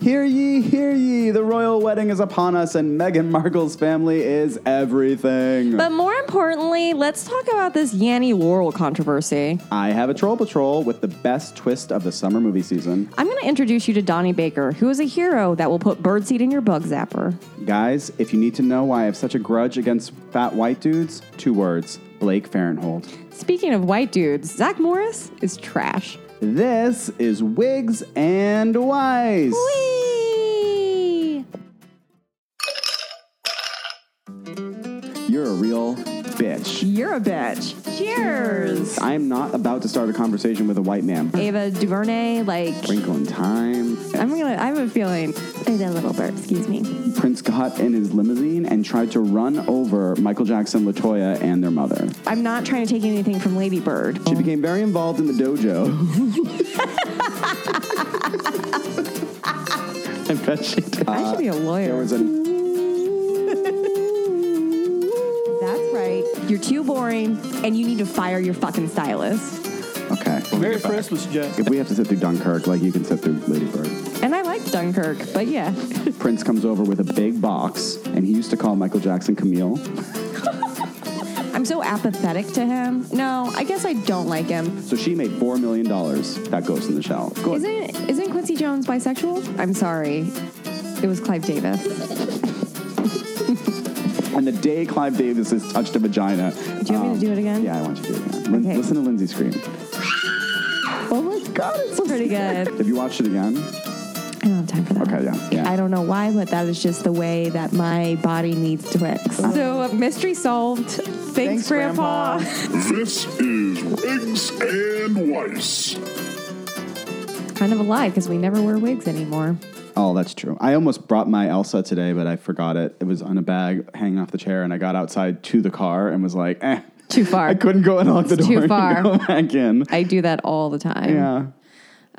Hear ye, hear ye, the royal wedding is upon us, and Meghan Markle's family is everything. But more importantly, let's talk about this Yanny Laurel controversy. I have a troll patrol with the best twist of the summer movie season. I'm going to introduce you to Donnie Baker, who is a hero that will put birdseed in your bug zapper. Guys, if you need to know why I have such a grudge against fat white dudes, two words Blake Farenthold. Speaking of white dudes, Zach Morris is trash. This is Wigs and Weiss. Whee! Bitch. You're a bitch. Cheers. I'm not about to start a conversation with a white man. Ava DuVernay, like Wrinkle in Time. I'm gonna. I have a feeling. Say that little burp. Excuse me. Prince got in his limousine and tried to run over Michael Jackson, Latoya, and their mother. I'm not trying to take anything from Lady Bird. She became very involved in the dojo. I bet she did. I should be a There lawyer. You're too boring, and you need to fire your fucking stylist. okay. Merry Christmas, Jeff. If we have to sit through Dunkirk, like you can sit through Lady Bird. And I like Dunkirk, but yeah. Prince comes over with a big box, and he used to call Michael Jackson Camille. I'm so apathetic to him. No, I guess I don't like him. So she made four million dollars. That goes in the shell. Go ahead. Isn't isn't Quincy Jones bisexual? I'm sorry. It was Clive Davis. And the day Clive Davis has touched a vagina. Do you want me to do it again? Yeah, I want you to do it again. Lin- Okay. Listen to Lindsay scream. Oh my god, it's so Pretty scary. good. Have you watched it again? I don't have time for that. Okay, yeah, yeah. I don't know why, but that is just the way that my body needs Twix. So, uh, mystery solved. Thanks, Thanks, Grandpa. This is Wigs and Weiss. kind of a lie because we never wear wigs anymore. Oh, that's true. I almost brought my Elsa today, but I forgot it. It was on a bag hanging off the chair, and I got outside to the car and was like, eh. Too far. I couldn't go and lock the It's door too far. go back in. I do that all the time. Yeah.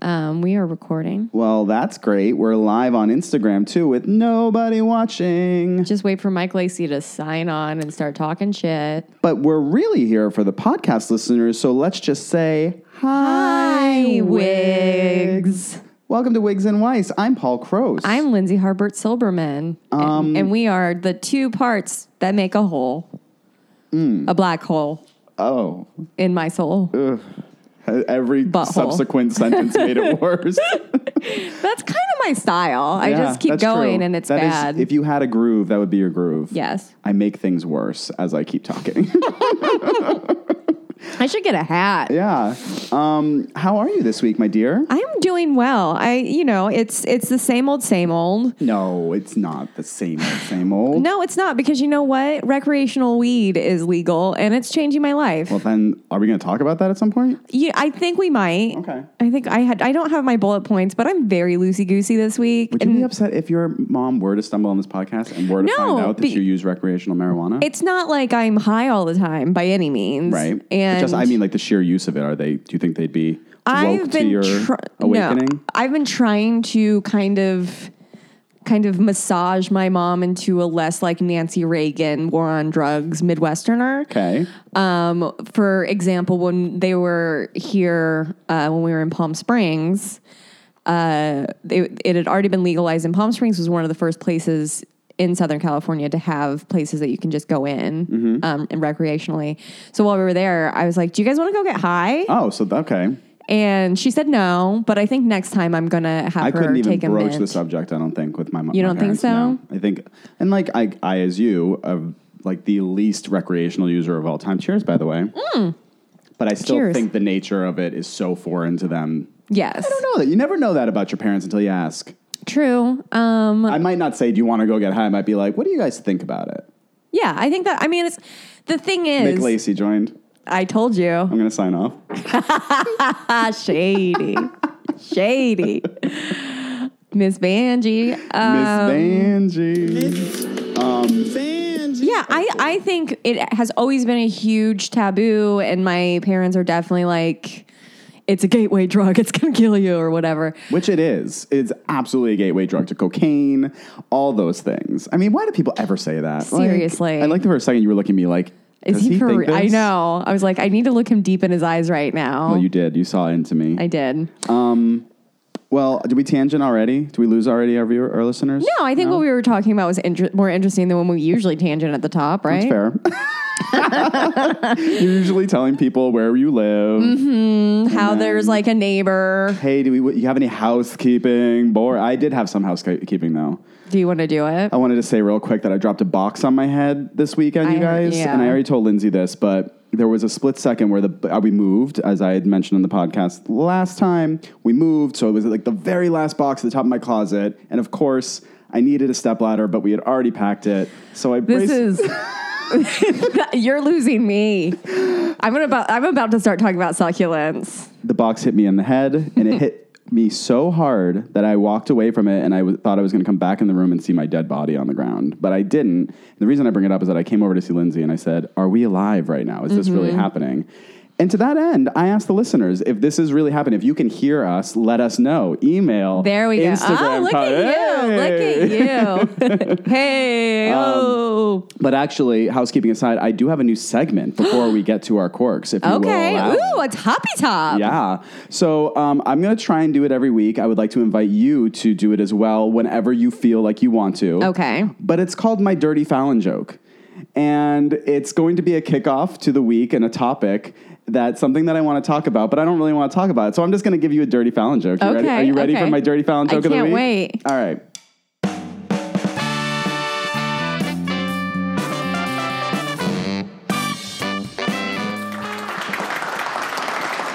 Um, we are recording. Well, that's great. We're live on Instagram too with nobody watching. Just wait for Mike Lacey to sign on and start talking shit. But we're really here for the podcast listeners, so let's just say hi, Wigs. Welcome to Wigs and Weiss. I'm Paul Croce. I'm Lindsay Harbert Silberman, Um, and, and we are the two parts that make a hole, Mm. a black hole oh, in my soul. every Butthole. subsequent sentence made it worse. That's kind of my style. I Yeah, just keep going, true. and it's That is- bad. if you had a groove, that would be your groove. yes, I make things worse as I keep talking. I should get a hat. yeah. Um, how are you this week, my dear? I'm doing well. I, you know, it's it's the same old, same old. No, it's not the same old, same old. No, it's not because you know what? Recreational weed is legal, and it's changing my life. Well, then, are we going to talk about that at some point? Yeah, I think we might. Okay. I think I had. I don't have my bullet points, but I'm very loosey goosey this week. Would you and be upset if your mom were to stumble on this podcast and were to No, find out that be- you use recreational marijuana? it's not like I'm high all the time by any means. right. But And just, I mean, like the sheer use of it. Are they? Do you think they'd be woke I've to been your tr- awakening? No, I've been trying to kind of kind of massage my mom into a less like Nancy Reagan war on drugs Midwesterner. Okay. Um, for example, when they were here, uh, when we were in Palm Springs, uh, it, it had already been legalized. in Palm Springs was one of the first places in Southern California to have places that you can just go in Mm-hmm. um, and recreationally. So while we were there, I was like, "Do you guys want to go get high?" Oh, so okay. And she said no, but I think next time I'm gonna have I her couldn't even take a broach mint. the subject. I don't think with my mom. You don't think so? I think, and like I, I as you, of like the least recreational user of all time. Cheers, by the way. But I still Mm. Cheers. think the nature of it is so foreign to them. Yes, I don't know that you never know that about your parents until you ask. True. Um, I might not say, "Do you want to go get high?" I might be like, "What do you guys think about it?" yeah, I think that. I mean, it's the thing Nick is, Lacey joined. I told you, I'm going to sign off. shady, shady. Miss Banji. Miss Banji. Um, Vanjie. yeah, I, I think it has always been a huge taboo, and my parents are definitely like, it's a gateway drug, it's gonna kill you, or whatever. Which it is. It's absolutely a gateway drug to cocaine, all those things. I mean, why do people ever say that? Like, Seriously. I like the first second you were looking at me like, Is he, he, for? think re- I know. I was like, I need to look him deep in his eyes right now. Well, you did. You saw into me. I did. Um, Well, did we tangent already? Do we lose already our viewer, our listeners? No, I think what we were talking about was inter- more interesting than when we usually tangent at the top, right? That's fair. You're usually telling people where you live. Mm-hmm. How there's like a neighbor. Hey, do we? You have any housekeeping? Boy, I did have some housekeeping though. Do you want to do it? I wanted to say real quick that I dropped a box on my head this weekend, you guys, yeah. and I already told Lindsay this, but there was a split second where the uh, we moved, as I had mentioned in the podcast last time. We moved, so it was like the very last box at the top of my closet, and of course, I needed a stepladder, but we had already packed it, so I This braced- is you're losing me. I'm about I'm about to start talking about succulents. the box hit me in the head, and it hit me so hard that I walked away from it, and I w- thought I was going to come back in the room and see my dead body on the ground, but I didn't. And the reason I bring it up is that I came over to see Lindsay, and I said, "Are we alive right now? Is this really Mm-hmm. happening?" And to that end, I asked the listeners if this is really happening. If you can hear us, let us know. Email. There we go. Instagram. Oh, look at you. Look at you. hey. Um, oh. But actually, housekeeping aside, I do have a new segment before we get to our quirks. If you Okay. will allow. Ooh, a toppy top. Yeah. So um, I'm going to try and do it every week. I would like to invite you to do it as well whenever you feel like you want to. Okay. But it's called My Dirty Fallon Joke. And it's going to be a kickoff to the week and a topic that's something that I want to talk about, but I don't really want to talk about it. So I'm just going to give you a Dirty Fallon joke. You ready? Okay, Are you ready okay. for my Dirty Fallon I joke of the can't week? wait. All right.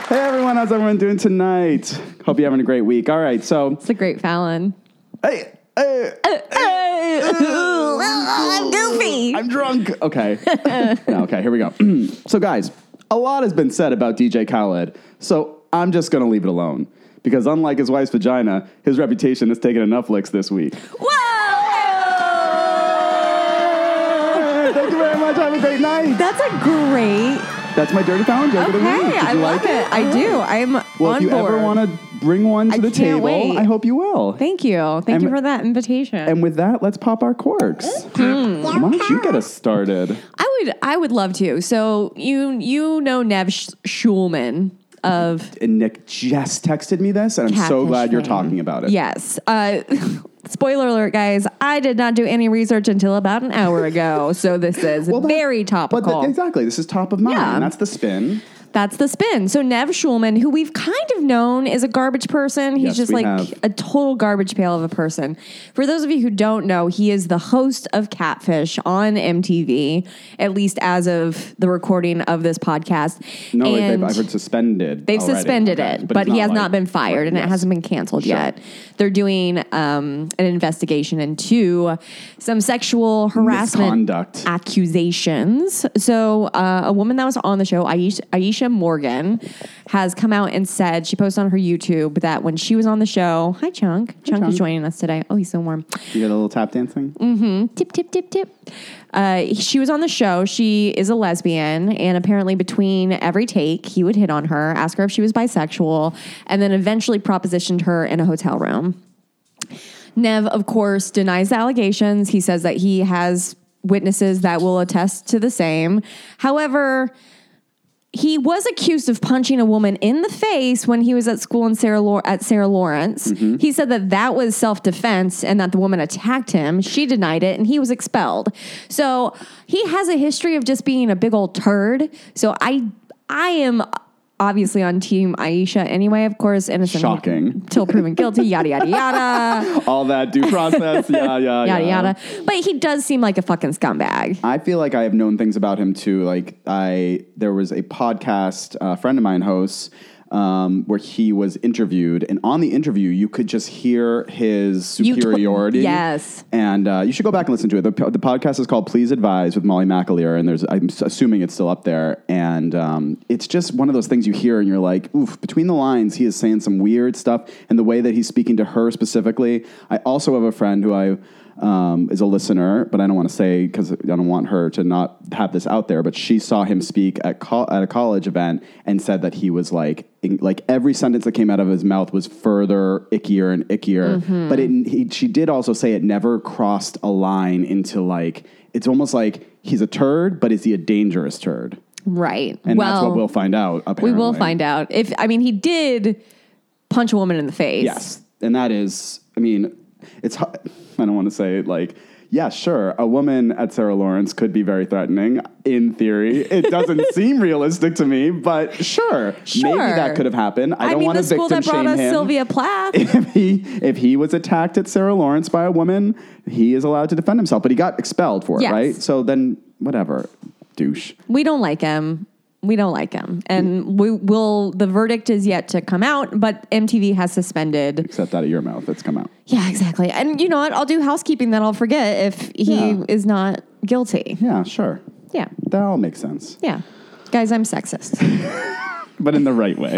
Hey everyone, how's everyone doing tonight? Hope you're having a great week. All right, so It's a great Fallon. hey, hey, uh, uh, I'm goofy. I'm drunk. Okay. No, okay, here we go. so, guys, a lot has been said about DJ Khaled, so I'm just going to leave it alone. Because unlike his wife's vagina, his reputation has taken enough licks this week. Whoa! Thank you very much. Have a great night. That's a great. That's my Dirty Fallon joke of the week. Okay, Did I you love like it. I do. I'm Well, on if you board. ever want to bring one to I the can't table, wait. I hope you will. Thank you. Thank And- you for that invitation. and with that, let's pop our corks. Hmm. Why don't you get us started? I would I would love to. So you you know Nev Sch- Schulman of And Nick just texted me this, and I'm so Catfish glad you're fame. talking about it. Yes. Uh, spoiler alert, guys. I did not do any research until about an hour ago. So this is Well, that- very But topical. th- exactly, this is top of mind. Yeah. That's the spin. That's the spin. So Nev Schulman, who we've kind of known is a garbage person, he's Yes, just like have. a total garbage pail of a person. For those of you who don't know, he is the host of Catfish on MTV, at least as of the recording of this podcast. No, And- they've, I've heard suspended. They've already. suspended Okay, it, but, it's he has like- not been fired, and Yes. it hasn't been canceled Sure. yet. They're doing um, an investigation into some sexual harassment Misconduct. accusations. So, uh, a woman that was on the show, Aisha, Aisha Morgan, has come out and said she posted on her YouTube that when she was on the show, hi Chunk, Chunk, Chunk. is joining us today. Oh, he's so warm You get a little tap dancing? Mm. tip, tip, tip, tip. Uh, she was on the show. she is a lesbian, and apparently, between every take, he would hit on her, ask her if she was bisexual, and then eventually propositioned her in a hotel room. Nev, of course, denies the allegations. He says that he has witnesses that will attest to the same. However, he was accused of punching a woman in the face when he was at school in Sarah Law- at Sarah Lawrence. Mm-hmm. He said that that was self defense and that the woman attacked him. She denied it and he was expelled. So he has a history of just being a big old turd. So I I am obviously on team Aisha anyway. Of course, innocent Shocking. until proven guilty. Yada yada yada All that due process. yeah, yeah, yada yeah. yada. But he does seem like a fucking scumbag. I feel like I have known things about him too. Like I, there was a podcast a friend of mine hosts um, where he was interviewed, and on the interview, you could just hear his superiority. yes. and uh, you should go back and listen to it. The, the podcast is called "Please Advise" with Molly McAleer, and there's I'm assuming it's still up there. And um, it's just one of those things you hear, and you're like, "Oof!" Between the lines, he is saying some weird stuff, and the way that he's speaking to her specifically. I also have a friend who I um, is a listener, but I don't want to say because I don't want her to not have this out there. But she saw him speak at col- at a college event and said that he was like in, like every sentence that came out of his mouth was further ickier and ickier. Mm-hmm. But it, he, she did also say it never crossed a line into like it's almost like he's a turd, but is he a dangerous turd? Right. And well, that's what we'll find out. We will find out. If I mean, he did punch a woman in the face. Yes. and that is, I mean, it's. I don't want to say like. Yeah, sure. A woman at Sarah Lawrence could be very threatening in theory. It doesn't seem realistic to me, but sure. Maybe that could have happened. I, I, don't mean, want the to school victim that brought shame us him. Sylvia Plath. if he if he was attacked at Sarah Lawrence by a woman, he is allowed to defend himself, but he got expelled for it, Yes. right? So then whatever, douche. we don't like him. We don't like him, and we will. The verdict is yet to come out, but MTV has suspended. Except out of your mouth, it's come out. Yeah, exactly. And you know what? I'll do housekeeping that I'll forget if he Yeah. is not guilty. Yeah, sure. Yeah, That all makes sense, yeah. Guys, I'm sexist. but in the right way.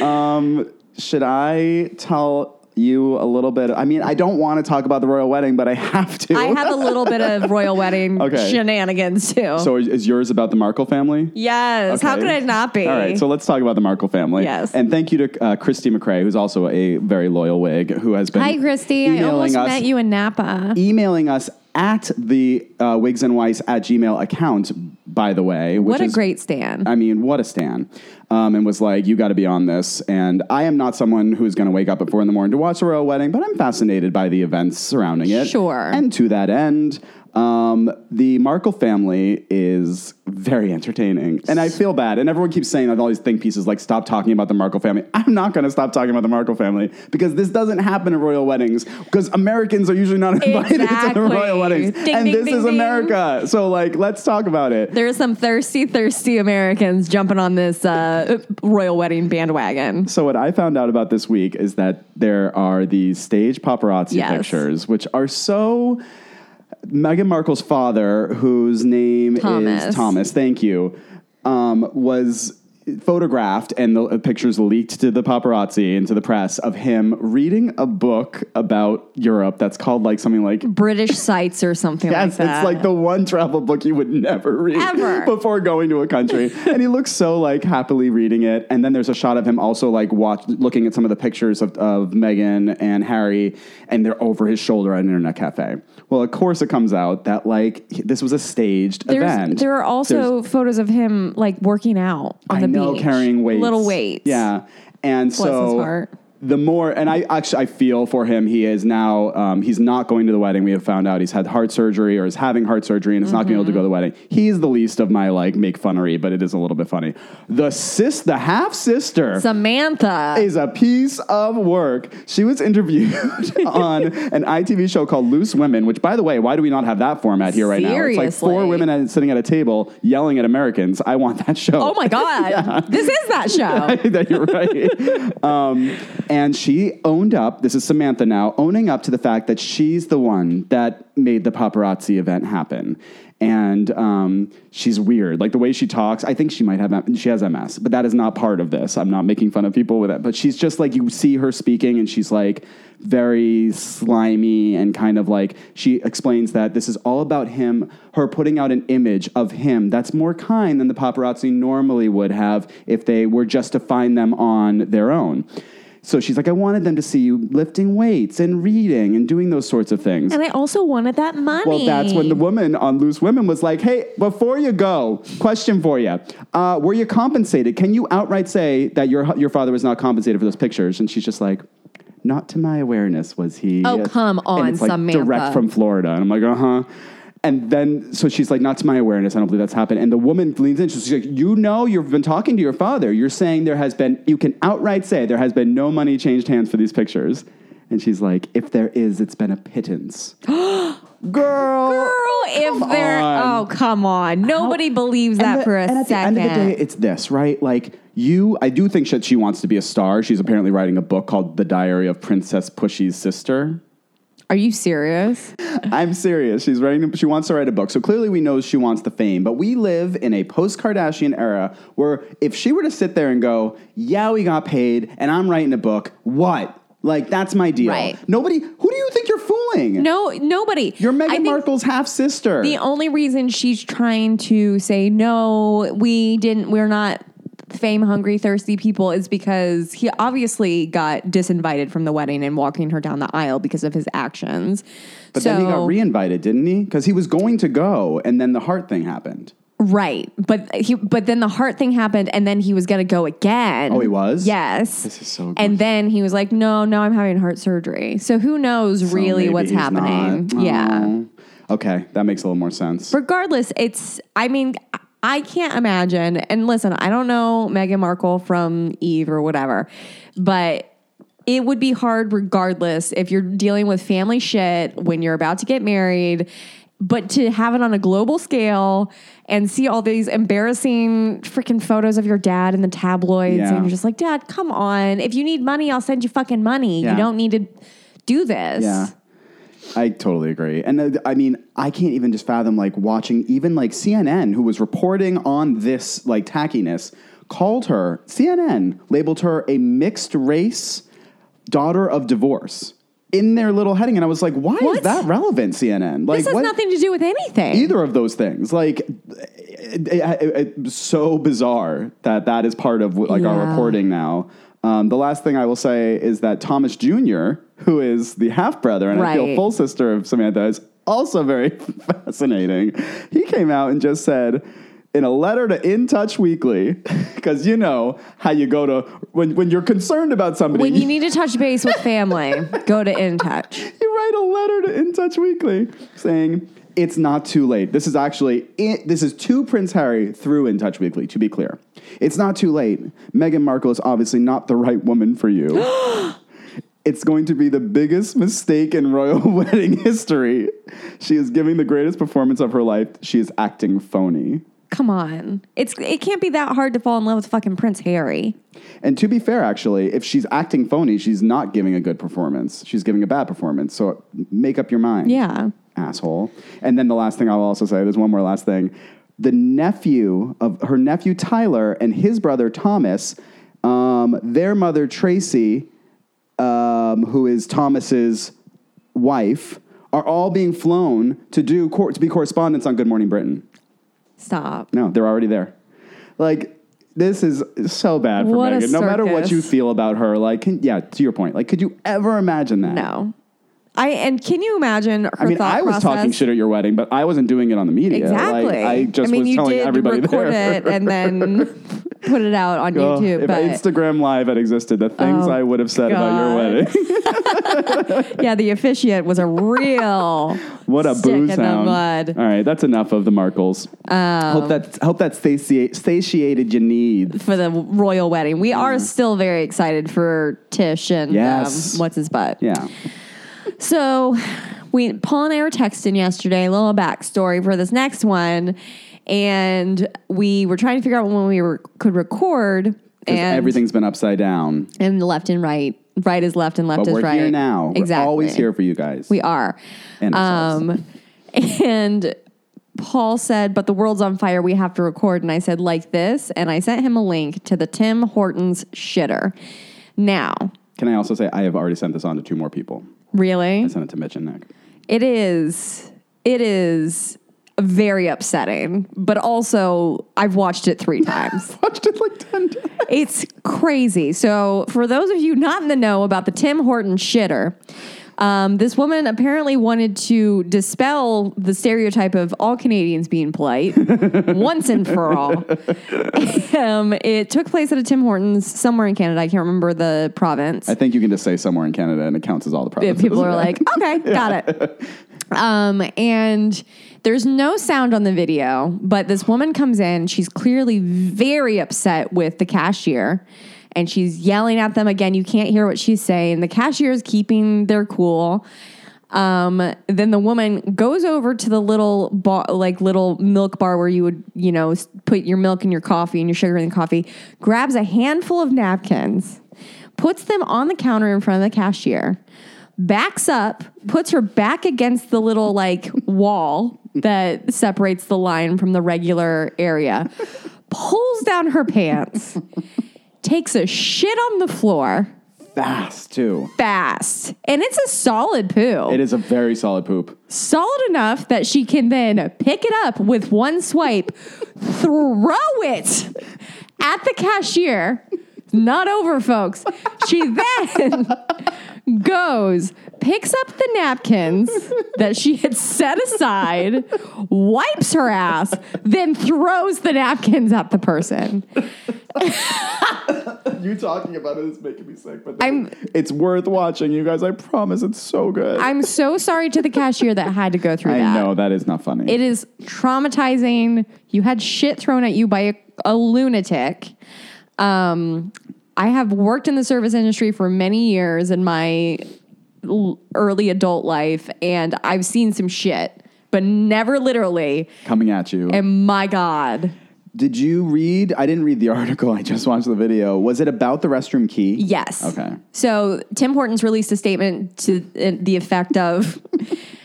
um, should I tell you a little bit? I mean, I don't want to talk about the royal wedding, but I have to. I have a little bit of royal wedding Okay. shenanigans too. so is, yours about the Markle family? yes, how could it not be? All right, so let's talk about the Markle family. Yes. And thank you to uh, Christy McRae, who's also a very loyal Wig, who has been Hi, Christy. I almost us, met you in Napa. emailing us at the uh, Wigs and Weiss at Gmail account, by the way. Which What a great stand. I mean, what a stand. Um, and was like, you got to be on this. And I am not someone who's going to wake up at four in the morning to watch a royal wedding, but I'm fascinated by the events surrounding it. Sure. And to that end, um, the Markle family is very entertaining. And I feel bad. And everyone keeps saying all these think pieces like, stop talking about the Markle family. I'm not going to stop talking about the Markle family because this doesn't happen at royal weddings because Americans are usually not invited to the royal weddings. Ding, and ding, this ding, is. America. So, like, let's talk about it. There's some thirsty, thirsty Americans jumping on this uh, royal wedding bandwagon. So what I found out about this week is that there are these stage paparazzi Yes. pictures, which are so. Meghan Markle's father, whose name Thomas. is Thomas, thank you, um, was photographed and the uh, pictures leaked to the paparazzi and to the press of him reading a book about Europe that's called like something like British sites or something Yes, like that. it's like the one travel book you would never read Ever. before going to a country. and he looks so like happily reading it. And then there's a shot of him also like watch looking at some of the pictures of, of Meghan and Harry, and they're over his shoulder at an internet cafe. Well, of course, it comes out that like this was a staged There's, event. there are also photos of him like working out on I the know beach, carrying weights, little weights. Yeah, and so his heart. The more, and I actually I feel for him. He is now um, he's not going to the wedding. We have found out he's had heart surgery or is having heart surgery and is not going to be able to go to the wedding. He's the least of my like make funnery, but it is a little bit funny. The sis, the half sister. Samantha. is a piece of work. She was interviewed on an ITV show called Loose Women, which, by the way, why do we not have that format here right now? It's like four women sitting at a table yelling at Americans. I want that show. oh my God. This is that show. that you're right. um, and she owned up, this is Samantha now, owning up to the fact that she's the one that made the paparazzi event happen. And um, she's weird. Like the way she talks, I think she might have, she has MS, but that is not part of this. I'm not making fun of people with it. But she's just like, you see her speaking and she's like very slimy and kind of like, she explains that this is all about him, her putting out an image of him that's more kind than the paparazzi normally would have if they were just to find them on their own. So she's like, I wanted them to see you lifting weights and reading and doing those sorts of things. And I also wanted that money. Well, that's when the woman on Loose Women was like, "Hey, before you go, question for you: uh, Were you compensated? Can you outright say that your your father was not compensated for those pictures?" And she's just like, "Not to my awareness was he." Oh, come And on, it's like Samantha. direct from Florida, and I'm like, "Uh huh." And then, so she's like, not to my awareness. I don't believe that's happened. And the woman leans in. She's like, you know, you've been talking to your father. You're saying there has been, you can outright say there has been no money changed hands for these pictures. And she's like, if there is, it's been a pittance. Girl. Girl, if they're oh, on. oh come on, nobody believes that the- for a and at second. the end of the day, it's this, right? Like you, I do think that she wants to be a star. She's apparently writing a book called The Diary of Princess Pushy's Sister. Are you serious? I'm serious. She's writing. She wants to write a book. So clearly, we know she wants the fame. But we live in a post-Kardashian era where if she were to sit there and go, "Yeah, we got paid, and I'm writing a book," what? Like that's my deal. Right. Nobody. Who do you think you're fooling? No, nobody. You're Meghan Markle's half sister. The only reason she's trying to say no, we didn't. We're not fame hungry, thirsty people is because he obviously got disinvited from the wedding and walking her down the aisle because of his actions. but so, then he got reinvited, didn't he? Because he was going to go, and then the heart thing happened. Right. But he but then the heart thing happened and then he was gonna go again. Oh, he was? Yes. This is so And then he was like, No, no, I'm having heart surgery. So who knows So really what's happening. not. Yeah. Oh. Okay, that makes a little more sense. Regardless, it's I mean, I can't imagine and listen, I don't know Meghan Markle from Eve or whatever, but it would be hard regardless if you're dealing with family shit when you're about to get married but to have it on a global scale and see all these embarrassing freaking photos of your dad in the tabloids, Yeah. and you're just like, Dad, come on. If you need money, I'll send you fucking money. Yeah. You don't need to do this. Yeah. I totally agree. And uh, I mean, I can't even just fathom like watching even like CNN, who was reporting on this like tackiness, called her, CNN labeled her a mixed race daughter of divorce in their little heading. And I was like, why is that relevant, CNN? Like, This has what- nothing to do with anything. either of those things. Like, it, it- it- so bizarre that that is part of like our reporting now. Um, the last thing I will say is that Thomas Jr., who is the half brother and I feel full sister of Samantha, is also very fascinating. He came out and just said. In a letter to In Touch Weekly, because you know how you go to when, when you're concerned about somebody, when you need to touch base with family, go to In Touch. you write a letter to In Touch Weekly saying it's not too late. This is actually it, this is to Prince Harry through In Touch Weekly. To be clear, it's not too late. Meghan Markle is obviously not the right woman for you. It's going to be the biggest mistake in royal wedding history. She is giving the greatest performance of her life. She is acting phony. Come on. It's it can't be that hard to fall in love with fucking Prince Harry. And to be fair, actually, if she's acting phony, she's not giving a good performance. She's giving a bad performance. So make up your mind. Yeah. asshole. And then the last thing I'll also say, there's one more last thing. The nephew of her nephew Tyler and his brother Thomas, um, their mother Tracy, um, who is Thomas's wife, are all being flown to do cor- to be correspondents on Good Morning Britain. Stop. No, they're already there. Like this is so bad for What a Meghan. No matter what circus. you feel about her, like can, yeah, to your point, like could you ever imagine that? No. I and can you imagine her I mean, thought I was process? talking shit at your wedding, but I wasn't doing it on the media. Exactly. Like, I just I mean, was you telling did everybody record there. it and then put it out on Oh, YouTube. if but Instagram Live had existed, the things Oh, I would have said about your wedding. yeah, the officiant was a real what a stick booze in the mud. All right, that's enough of the Markles. hope that hope that satiate, satiated your needs. for the royal wedding. We are still very excited for Tish and Yes. um, what's his butt. Yeah. So we Paul and I were texting yesterday, a little backstory for this next one. And we were trying to figure out when we were, could record. and everything's been upside down. and left and right. Right is left and left But is we're right. here now. Exactly. We're always here for you guys. We are. And um, and Paul said, "But the world's on fire. We have to record." And I said, "Like this." And I sent him a link to the Tim Hortons shitter. Now, Can I also say I have already sent this on to two more people? Really, I sent it to Mitch and Nick. it is. It is very upsetting, but also I've watched it three times. Watched it like ten times. It's crazy. So, for those of you not in the know about the Tim Hortons shitter, um, this woman apparently wanted to dispel the stereotype of all Canadians being polite once and for all. um, it took place at a Tim Hortons somewhere in Canada. I can't remember the province. I think you can just say somewhere in Canada and it counts as all the Yeah, provinces. people are like, okay, got it. Um, and there's no sound on the video, but this woman comes in. She's clearly very upset with the cashier. And she's yelling at them again. You can't hear what she's saying. The cashier is keeping their cool. Um, then the woman goes over to the little like little milk bar where you would, you know, put your milk and your coffee and your sugar in the coffee, grabs a handful of napkins, puts them on the counter in front of the cashier, backs up, puts her back against the little like wall that separates the line from the regular area, pulls down her pants, takes a shit on the floor fast too. fast. And it's a solid poo. It is a very solid poop. solid enough that she can then pick it up with one swipe, throw it at the cashier. Not over, folks. She then goes, picks up the napkins that she had set aside, wipes her ass, then throws the napkins at the person. You talking about it is making me sick, but I'm- it's worth watching, you guys. I promise it's so good. I'm so sorry to the cashier that had to go through I that. know that is not funny. It is traumatizing. You had shit thrown at you by a, a lunatic. Um, I have worked in the service industry for many years in my l- early adult life, and I've seen some shit, but never literally. coming at you. And my God, Did you read? I didn't read the article. I just watched the video. Was it about the restroom key? yes. Okay. So Tim Hortons released a statement to uh, the effect of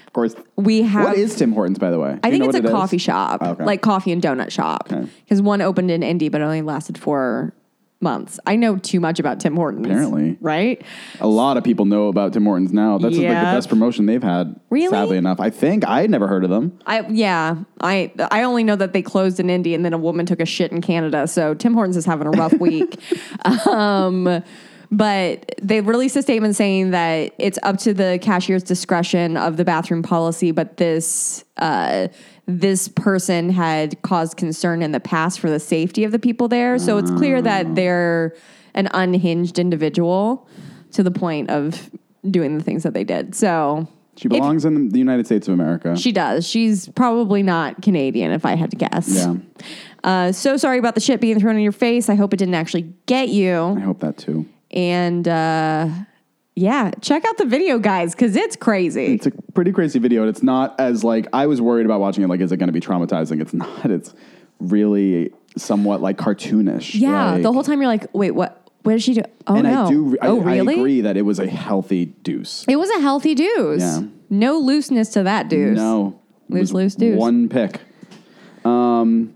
Of course. we have. What is Tim Hortons, by the way? I Do you think know it's a it is? coffee shop, Okay. like coffee and donut shop. Okay. Because one opened in Indy, but only lasted for months. I know too much about Tim Hortons. Apparently. right? A lot of people know about Tim Hortons now. That's like the best promotion they've had. Really? Sadly enough, I think I had never heard of them. I yeah. I I only know that they closed in Indy, and then a woman took a shit in Canada. So Tim Hortons is having a rough week. um, but they released a statement saying that it's up to the cashier's discretion of the bathroom policy, but this uh, this person had caused concern in the past for the safety of the people there. So it's clear that they're an unhinged individual to the point of doing the things that they did. So She belongs in the United States of America. she does. She's probably not Canadian, if I had to guess. yeah, Uh, so sorry about the shit being thrown in your face. I hope it didn't actually get you. I hope that too. And uh, yeah, check out the video, guys, because it's crazy. It's a pretty crazy video, and it's not as like I was worried about watching it. Like, is it going to be traumatizing? It's not. It's really somewhat like cartoonish. yeah, like- the whole time you're like, wait, what? What did she do? Oh And no! I do. I, oh I really? agree that it was a healthy deuce. It was a healthy deuce. Yeah. No looseness to that deuce. No, Loose, loose deuce. One pick. Um.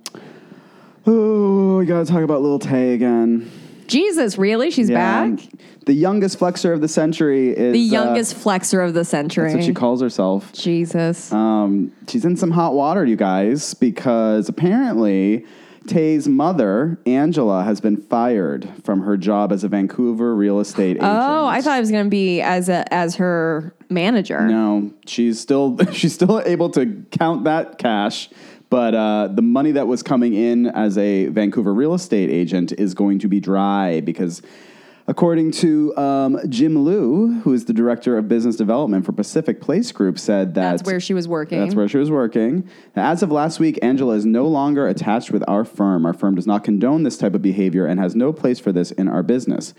Oh, we gotta talk about Lil Tay again. Jesus, really? She's Yeah. back. The youngest flexor of the century is The uh, youngest flexor of the century. that's what she calls herself. Jesus. Um, she's in some hot water, you guys, because apparently Tay's mother, Angela, has been fired from her job as a Vancouver real estate agent. oh, I thought it was going to be as a as her manager. No, she's still she's still able to count that cash, but uh, the money that was coming in as a Vancouver real estate agent is going to be dry because. According to um, Jim Liu, who is the director of business development for Pacific Place Group, said that That's where she was working. That's where she was working. As of last week, Angela is no longer attached with our firm. Our firm does not condone this type of behavior and has no place for this in our business.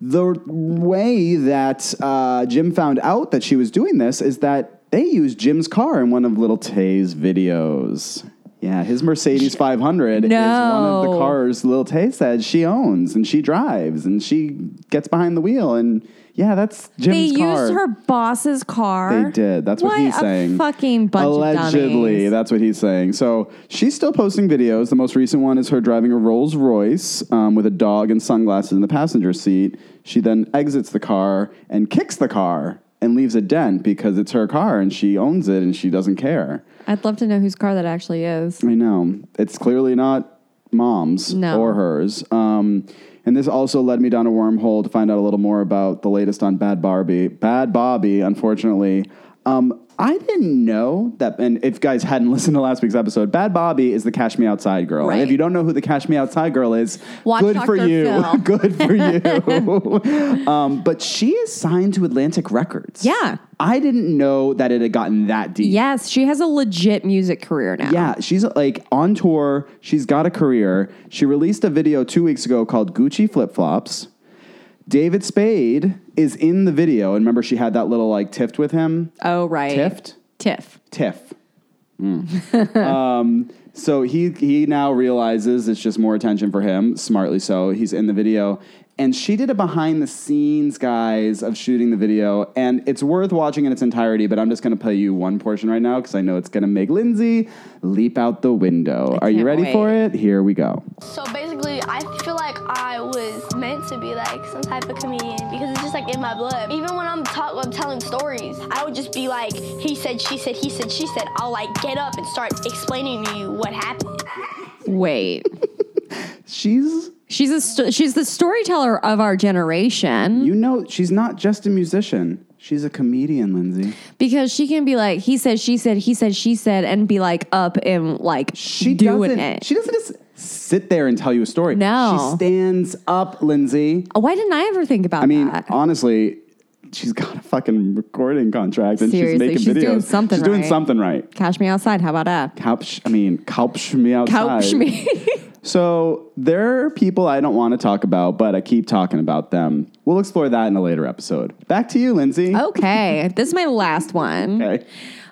The way that uh, Jim found out that she was doing this is that they used Jim's car in one of Lil Tay's videos. Yeah, his Mercedes 500 is one of the cars Lil Tay said she owns and she drives and she gets behind the wheel and yeah, that's Jim's They car. used her boss's car. They did. That's what, What he's a saying. fucking bunch of Allegedly, that's what he's saying. So she's still posting videos. The most recent one is her driving a Rolls Royce um, with a dog and sunglasses in the passenger seat. She then exits the car and kicks the car and leaves a dent because it's her car and she owns it and she doesn't care. I'd love to know whose car that actually is. I know. It's clearly not mom's No. or hers. Um, and this also led me down a wormhole to find out a little more about the latest on Bad Barbie. Bhad Bhabie, unfortunately. Um, I didn't know that, and if guys hadn't listened to last week's episode, Bhad Bhabie is the Cash Me Outside girl. And if you don't know who the Cash Me Outside girl is, Watch good for Dr. you. Good for you. um, but she is signed to Atlantic Records. Yeah. I didn't know that it had gotten that deep. Yes, she has a legit music career now. Yeah, she's like on tour. She's got a career. She released a video two weeks ago called Gucci Flip Flops. David Spade is in the video. And remember, she had that little like tift with him? Oh, right. Tift? Tiff. Tiff. Mm. um, so he he now realizes it's just more attention for him, smartly so. He's in the video. And she did a behind the scenes, guys, of shooting the video. And it's worth watching in its entirety, but I'm just going to play you one portion right now because I know it's going to make Lindsay leap out the window. Are you can't ready for it? Here we go. So basically, I feel like I was meant to be like some type of comedian because it's just like in my blood. Even when I'm, talk- I'm telling stories, I would just be like, he said, she said, he said, she said. I'll like get up and start explaining to you what happened. Wait. She's She's a st- she's the storyteller of our generation You know, she's not just a musician. She's a comedian, Lindsay. because she can be like he said, she said, he said, she said, and be like up and like She doing doesn't. it. She doesn't just sit there and tell you a story. No. she stands up, Lindsay. Oh, why didn't I ever think about that? I mean, that? honestly, she's got a fucking recording contract and Seriously, she's making she's videos. doing something she's doing right. something right. Cash me outside. How about that? Couch. I mean, couch me outside. Couch me. So there are people I don't want to talk about, but I keep talking about them. We'll explore that in a later episode. Back to you, Lindsay. okay, this is my last one. Okay.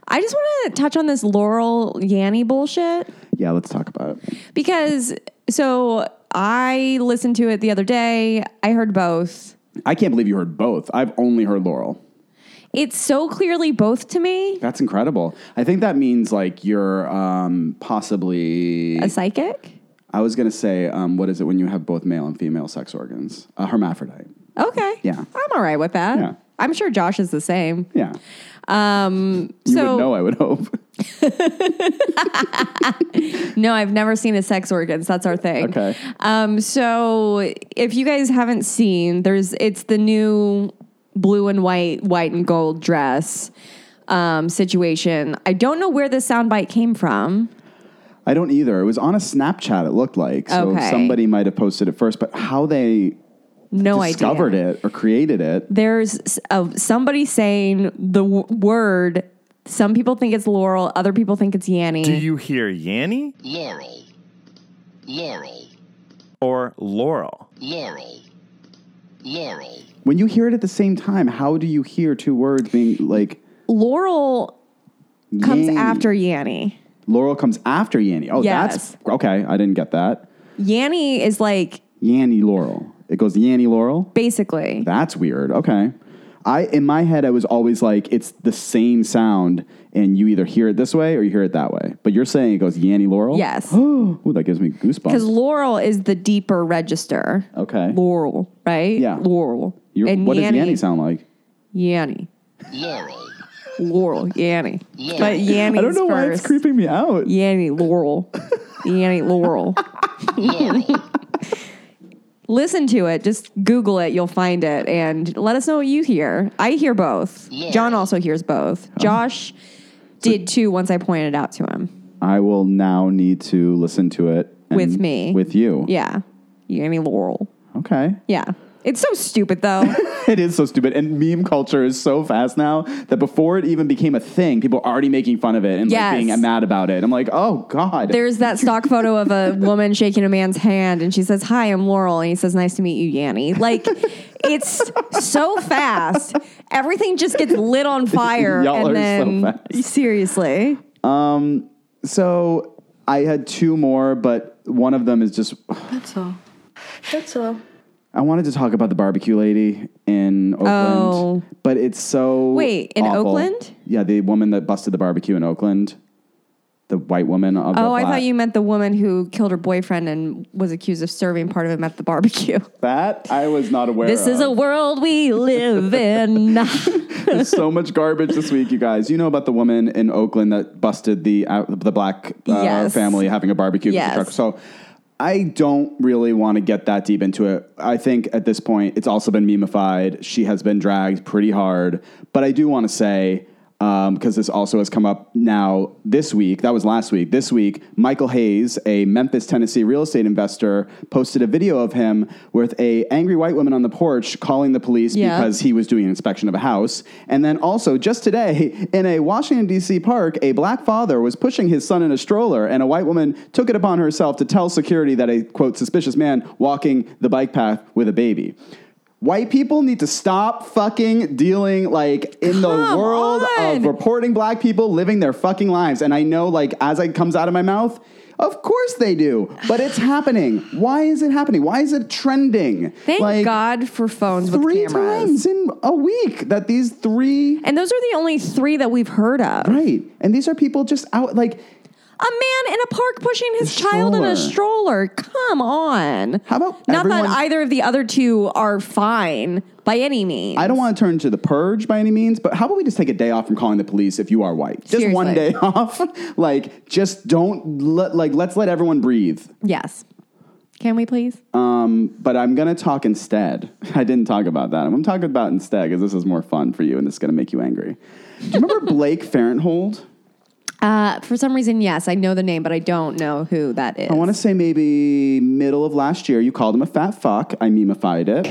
I just want to touch on this Laurel Yanny bullshit. Yeah, let's talk about it. Because so I listened to it the other day. I heard both. I can't believe you heard both. I've only heard Laurel. It's so clearly both to me. That's incredible. I think that means like you're um, possibly. A psychic? I was gonna say, um, what is it when you have both male and female sex organs? A hermaphrodite. Okay. Yeah. I'm all right with that. Yeah. I'm sure Josh is the same. Yeah. Um, You so would know, I would hope. no, I've never seen his sex organs. That's our thing. Okay. Um, so if you guys haven't seen, there's it's the new blue and white, white and gold dress um, situation. I don't know where this soundbite came from. I don't either. It was on a Snapchat, it looked like. So Okay. somebody might have posted it first, but how they No idea. discovered idea. it or created it. There's s- uh, somebody saying the w- word. Some people think it's Laurel. Other people think it's Yanny. Do you hear Yanny Laurel. Laurel. or Laurel? Laurel. Laurel. When you hear it at the same time, how do you hear two words being like Laurel comes Yanny? after Yanny. Laurel comes after Yanny. Oh, Yes. that's okay. I didn't get that. Yanny is like Yanny Laurel. It goes Yanny Laurel. basically. That's weird. Okay. I in my head I was always like it's the same sound and you either hear it this way or you hear it that way. But you're saying it goes Yanny Laurel? Yes. Ooh, that gives me goosebumps. Because. Laurel is the deeper register. Okay. Laurel, right? Yeah. Laurel. You're- and what does Yanny, Yanny sound like? Yanny. Laurel. Laurel. Yanny. But Yanny. I don't know why it's creeping me out. Yanny. Laurel. Yanny. Laurel. Laurel. Listen to it. Just Google it. You'll find it. And let us know what you hear. I hear both. Yeah. John also hears both. Uh-huh. Josh did too once I pointed it out to him. I will now need to listen to it and- With me. With you. Yeah. Yanny Laurel. Okay. Yeah. It's so stupid though. It is so stupid. And meme culture is so fast now that before it even became a thing, people are already making fun of it and Yes. like being mad about it. I'm like, oh God. There's that stock photo of a woman shaking a man's hand, and she says, "Hi, I'm Laurel," and he says, "Nice to meet you, Yanny." Like, it's so fast. Everything just gets lit on fire, Y'all and are so then fast. seriously, Um, so I had two more, but one of them is just That's all. That's all. I wanted to talk about the barbecue lady in Oakland, Oh. but it's so Wait, in awful. Oakland? Yeah, the woman that busted the barbecue in Oakland, the white woman. Of the oh, I thought you meant the woman who killed her boyfriend and was accused of serving part of him at the barbecue. that. I was not aware. Of. This is a world we live in. There's so much garbage this week, you guys. You know about the woman in Oakland that busted the uh, the black uh, Yes. family having a barbecue. the Yes. truck. So I don't really want to get that deep into it. I think at this point it's also been memeified. She has been dragged pretty hard, but I do want to say. Um, because this also has come up now this week. That was last week. This week, Michael Hayes, a Memphis, Tennessee real estate investor, posted a video of him with a angry white woman on the porch calling the police Yeah. because he was doing an inspection of a house. And then also, just today, in a Washington, D.C. park, a black father was pushing his son in a stroller, and a white woman took it upon herself to tell security that a, quote, suspicious man walking the bike path with a baby. White people need to stop fucking dealing like in the Come world on. of reporting black people living their fucking lives. And I know, like, as it comes out of my mouth, of course they do, but it's happening. Why is it happening? Why is it trending? Thank Like, God for phones with three times in a week that these three And those are the only three that we've heard of. right and these are people just out like A man in a park pushing his child in a stroller. Come on. How about Not everyone- that either of the other two are fine by any means. i don't want to turn to the purge by any means but how about we just take a day off from calling the police if you are white just one day off like just don't let like let's let everyone breathe Yes. Can we please? Um, but I'm going to talk instead. I didn't talk about that. I'm to talk about instead because this is more fun for you and this is going to make you angry. Do you remember Blake Farenthold? Uh, for some reason, yes, I know the name, but I don't know who that is. I want to say maybe middle of last year, you called him a fat fuck. I memeified it.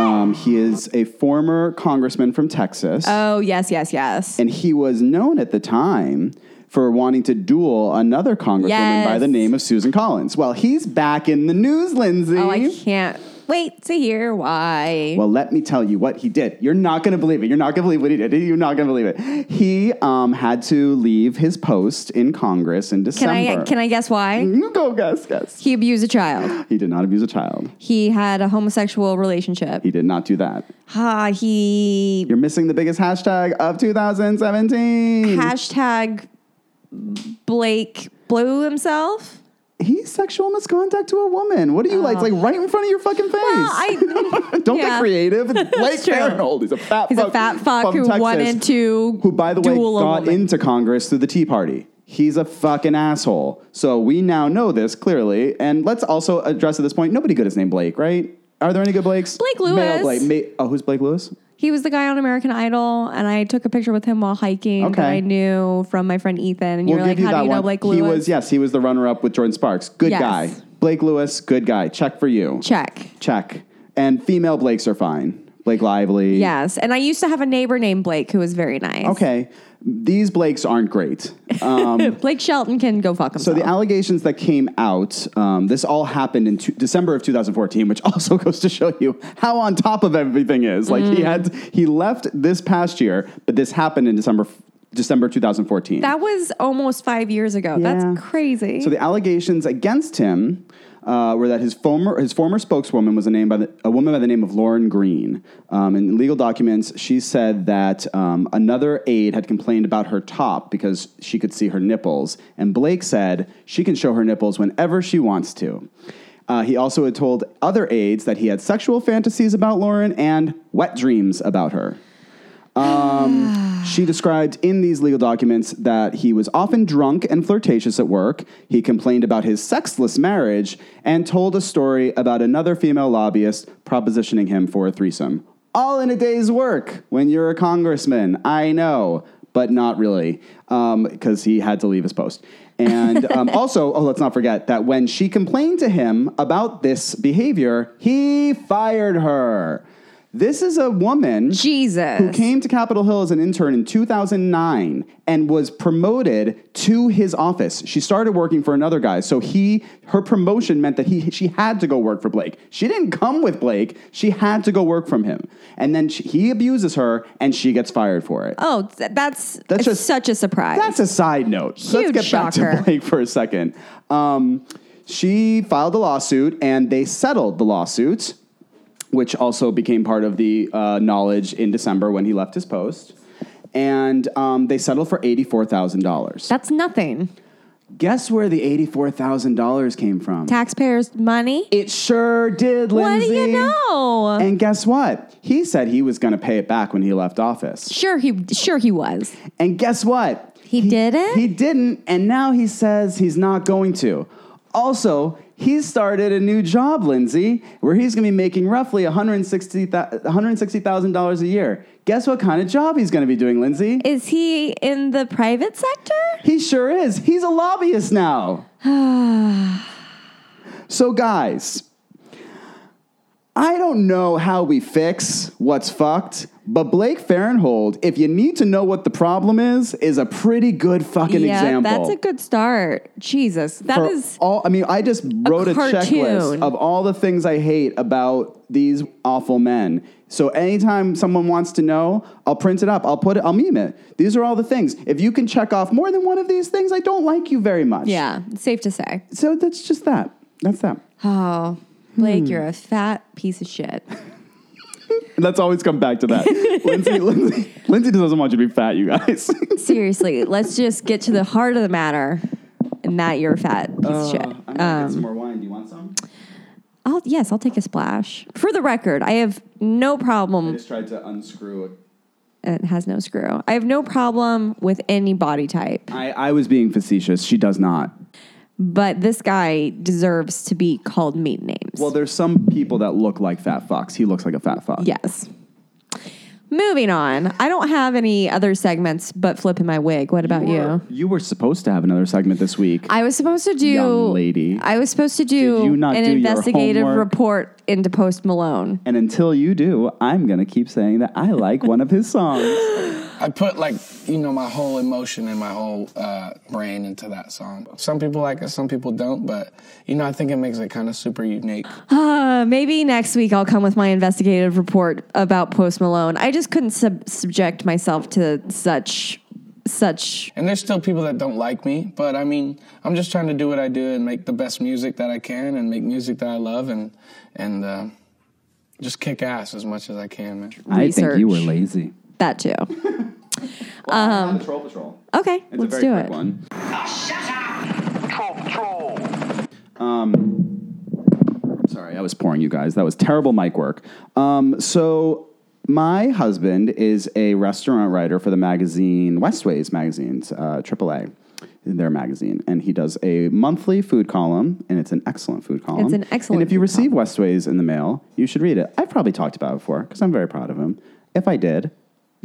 Um, he is a former congressman from Texas. Oh, yes, yes, yes. and he was known at the time for wanting to duel another congresswoman by the name of Susan Collins. Well, he's back in the news, Lindsay. oh, I can't wait to hear why. Well, let me tell you what he did. You're not going to believe it. You're not going to believe what he did. You're not going to believe it. He um, had to leave his post in Congress in can December. I can I guess why? You go guess, guess. He abused a child. He did not abuse a child. He had a homosexual relationship. He did not do that. Ha, he You're missing the biggest hashtag of 2017. hashtag Blake blew himself. He's sexual misconduct to a woman. What do you like? It's like oh. right in front of your fucking face. Oh. Well, I Don't yeah. get creative. It's Blake. Farenthold. He's a fat He's fuck. a fat fuck from who Texas, wanted to Who, by the way, got into Congress through the Tea Party. He's a fucking asshole. So we now know this clearly. And let's also address at this point nobody good is named Blake, right? Are there any good Blakes? Blake Lewis. Male Blake. Ma- oh, who's Blake Lewis? He was the guy on American Idol, and I took a picture with him while hiking that Okay. I knew from my friend Ethan. And you're we'll like, give you how that do you know one. Blake he was, yes, he was the runner up with Jordin Sparks. Good Yes. guy. Blake Lewis, good guy. Check for you. Check. Check. And female Blakes are fine. Blake Lively. Yes. And I used to have a neighbor named Blake who was very nice. Okay. These Blakes aren't great. Um, Blake Shelton can go fuck himself. so the allegations that came out, um, this all happened in two, December of 2014, which also goes to show you how on top of everything is. Like Mm. he had, he left this past year, but this happened in December, December 2014. that was almost five years ago. Yeah. That's crazy. So the allegations against him uh, were that his former his former spokeswoman was a name by the, a woman by the name of Lauren Green. Um, in legal documents, she said that um, another aide had complained about her top because she could see her nipples, and Blake said she can show her nipples whenever she wants to. Uh, he also had told other aides that he had sexual fantasies about Lauren and wet dreams about her. Um, she described in these legal documents that he was often drunk and flirtatious at work. He complained about his sexless marriage and told a story about another female lobbyist propositioning him for a threesome. All in a day's work when you're a congressman. I know, but not really, because he had to leave his post. And um, also, oh, let's not forget that when she complained to him about this behavior, he fired her. This is a woman Jesus. who came to Capitol Hill as an intern in 2009 and was promoted to his office. She started working for another guy, so he her promotion meant that he she had to go work for Blake. She didn't come with Blake; she had to go work from him. And then she, he abuses her, and she gets fired for it. oh, th- that's, That's just- such a surprise. That's a side note. Let's Huge get back to Blake for a second. Um, she filed a lawsuit, and they settled the lawsuit, which also became part of the uh, knowledge in December when he left his post. And um, they settled for eighty-four thousand dollars. that's nothing. Guess where the eighty-four thousand dollars came from? Taxpayers' money. it sure did, Lindsay. what do you know? And guess what? He said he was going to pay it back when he left office. sure, he sure he was. And guess what? He didn't? He didn't, and now he says he's not going to. Also, he started a new job, Lindsay, where he's going to be making roughly $160,000 $160,000 a year. Guess what kind of job he's going to be doing, Lindsay? Is he in the private sector? He sure is. He's a lobbyist now. so, guys, I don't know how we fix what's fucked, but Blake Farenthold, if you need to know what the problem is, is a pretty good fucking yeah, example. that's a good start. Jesus, that for is all. I mean, I just wrote a, checklist of all the things I hate about these awful men. So anytime someone wants to know, I'll print it up. I'll put it. I'll meme it. These are all the things. If you can check off more than one of these things, I don't like you very much. yeah, safe to say. So that's just that. That's that. Oh, Blake, Hmm. you're a fat piece of shit. And that's always come back to that. Lindsay, Lindsay, Lindsay doesn't want you to be fat, you guys. Seriously, let's just get to the heart of the matter, and that you're fat piece of shit. Uh, I'm gonna Um, get some more wine. Do you want some? I'll yes, I'll take a splash. For the record, I have no problem. I just tried to unscrew it. It has no screw. I have no problem with any body type. I, I was being facetious. She does not. But this guy deserves to be called meat names. Well, there's some people that look like fat Fox. He looks like a fat Fox. yes. Moving on. I don't have any other segments but flipping my wig. What about you? You were supposed to have another segment this week. I was supposed to do Young lady. I was supposed to do Did you not an do your investigative homework? report into Post Malone. and until you do, I'm going to keep saying that I like one of his songs. I put like you know my whole emotion and my whole uh, brain into that song. Some people like it, some people don't, but you know I think it makes it kind of super unique. Uh, maybe next week I'll come with my investigative report about Post Malone. I just couldn't sub- subject myself to such such And there's still people that don't like me, but I mean I'm just trying to do what I do and make the best music that I can and make music that I love and and uh, just kick ass as much as I can, man. I think you were lazy. that too. Um, Patrol Patrol. Okay, It's let's a very do quick it. one. Patrol, patrol. Sorry, I was pouring you guys. That was terrible mic work. Um, so my husband is a restaurant writer for the magazine Westways magazines, uh, AAA, their magazine, and he does a monthly food column, and it's an excellent food column. It's an excellent And if you receive Westways in the mail, you should read it. I've probably talked about it before because I'm very proud of him. If I did,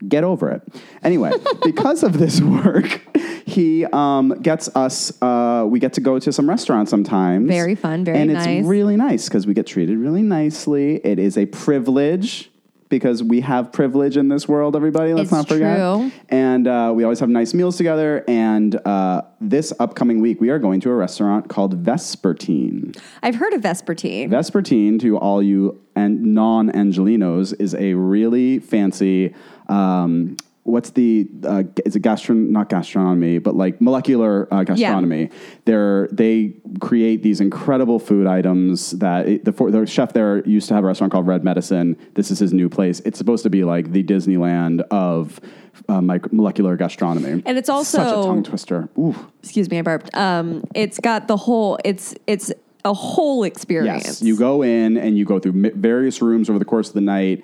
get over it. Anyway, because of this work, he um, gets us. Uh, we get to go to some restaurants sometimes. Very fun, very and nice. it's really nice because we get treated really nicely. It is a privilege because we have privilege in this world. Everybody, let's It's not forget. true. And uh, we always have nice meals together. And uh, this upcoming week, we are going to a restaurant called Vespertine. I've heard of Vespertine. Vespertine, to all you and non-Angelenos, is a really fancy. Um, what's the? Uh, is it gastron? Not gastronomy, but like molecular uh, gastronomy. They're they create these incredible food items that it, the the chef there used to have a restaurant called Red Medicine. This is his new place. It's supposed to be like the Disneyland of. Uh, molecular gastronomy, And it's also such a tongue twister. Ooh. Excuse me, I burped. Um, it's got the whole. It's it's a whole experience. Yes, you go in and you go through various rooms over the course of the night.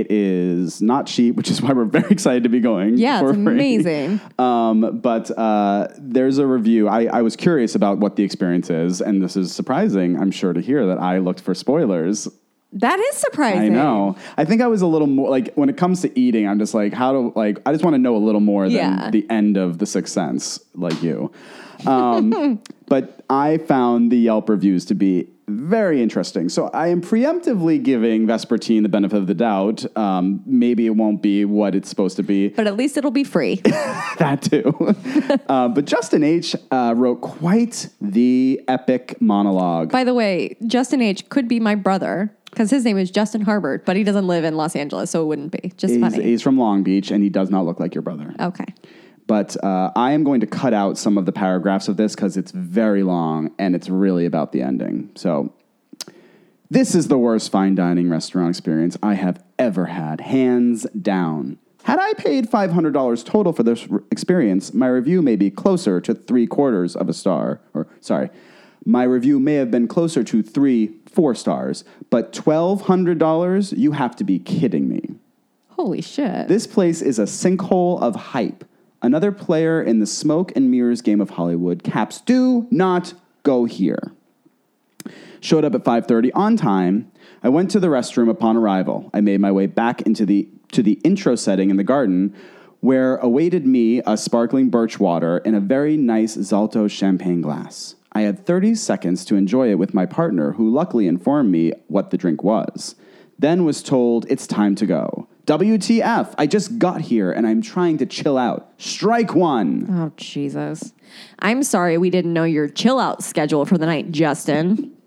It is not cheap, which is why we're very excited to be going. Yeah, for it's free. amazing. Um, but uh, there's a review. I, I was curious about what the experience is, and this is surprising, I'm sure, to hear that I looked for spoilers. That is surprising. I know. I think I was a little more like when it comes to eating, I'm just like, how to like. I just want to know a little more than Yeah. the end of the Sixth Sense, like you. Um, but I found the Yelp reviews to be very interesting. So I am preemptively giving Vespertine the benefit of the doubt. Um, maybe it won't be what it's supposed to be. But at least it'll be free. that too. uh, but Justin H. Uh, wrote quite the epic monologue. By the way, Justin H could be my brother because his name is Justin Harbert, but he doesn't live in Los Angeles, so it wouldn't be. Just He's, funny. he's from Long Beach, and he does not look like your brother. okay. But uh, I am going to cut out some of the paragraphs of this because it's very long and it's really about the ending. So, this is the worst fine dining restaurant experience I have ever had, hands down. Had I paid $500 total for this r- experience, my review may be closer to three quarters of a star. Or, sorry, my review may have been closer to three, four stars. But $1,200? You have to be kidding me. Holy shit. This place is a sinkhole of hype. Another player in the smoke and mirrors game of Hollywood. Caps do not go here. Showed up at 5:30 on time. I went to the restroom upon arrival. I made my way back into the to the intro setting in the garden where awaited me a sparkling birch water in a very nice Zalto champagne glass. I had 30 seconds to enjoy it with my partner who luckily informed me what the drink was. Then was told it's time to go. WTF, I just got here and I'm trying to chill out. Strike one. oh, Jesus. I'm sorry we didn't know your chill out schedule for the night, Justin.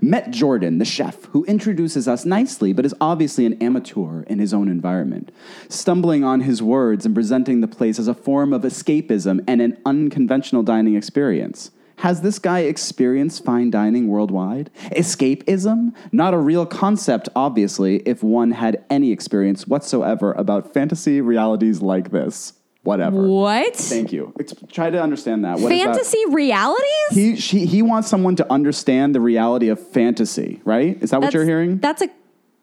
Met Jordan, the chef, who introduces us nicely but is obviously an amateur in his own environment, stumbling on his words and presenting the place as a form of escapism and an unconventional dining experience. Has this guy experienced fine dining worldwide? Escapism? Not a real concept, obviously, if one had any experience whatsoever about fantasy realities like this. Whatever. What? Thank you. Ex- try to understand that. What that? Fantasy realities? He she, he wants someone to understand the reality of fantasy, right? Is that what you're hearing? That's a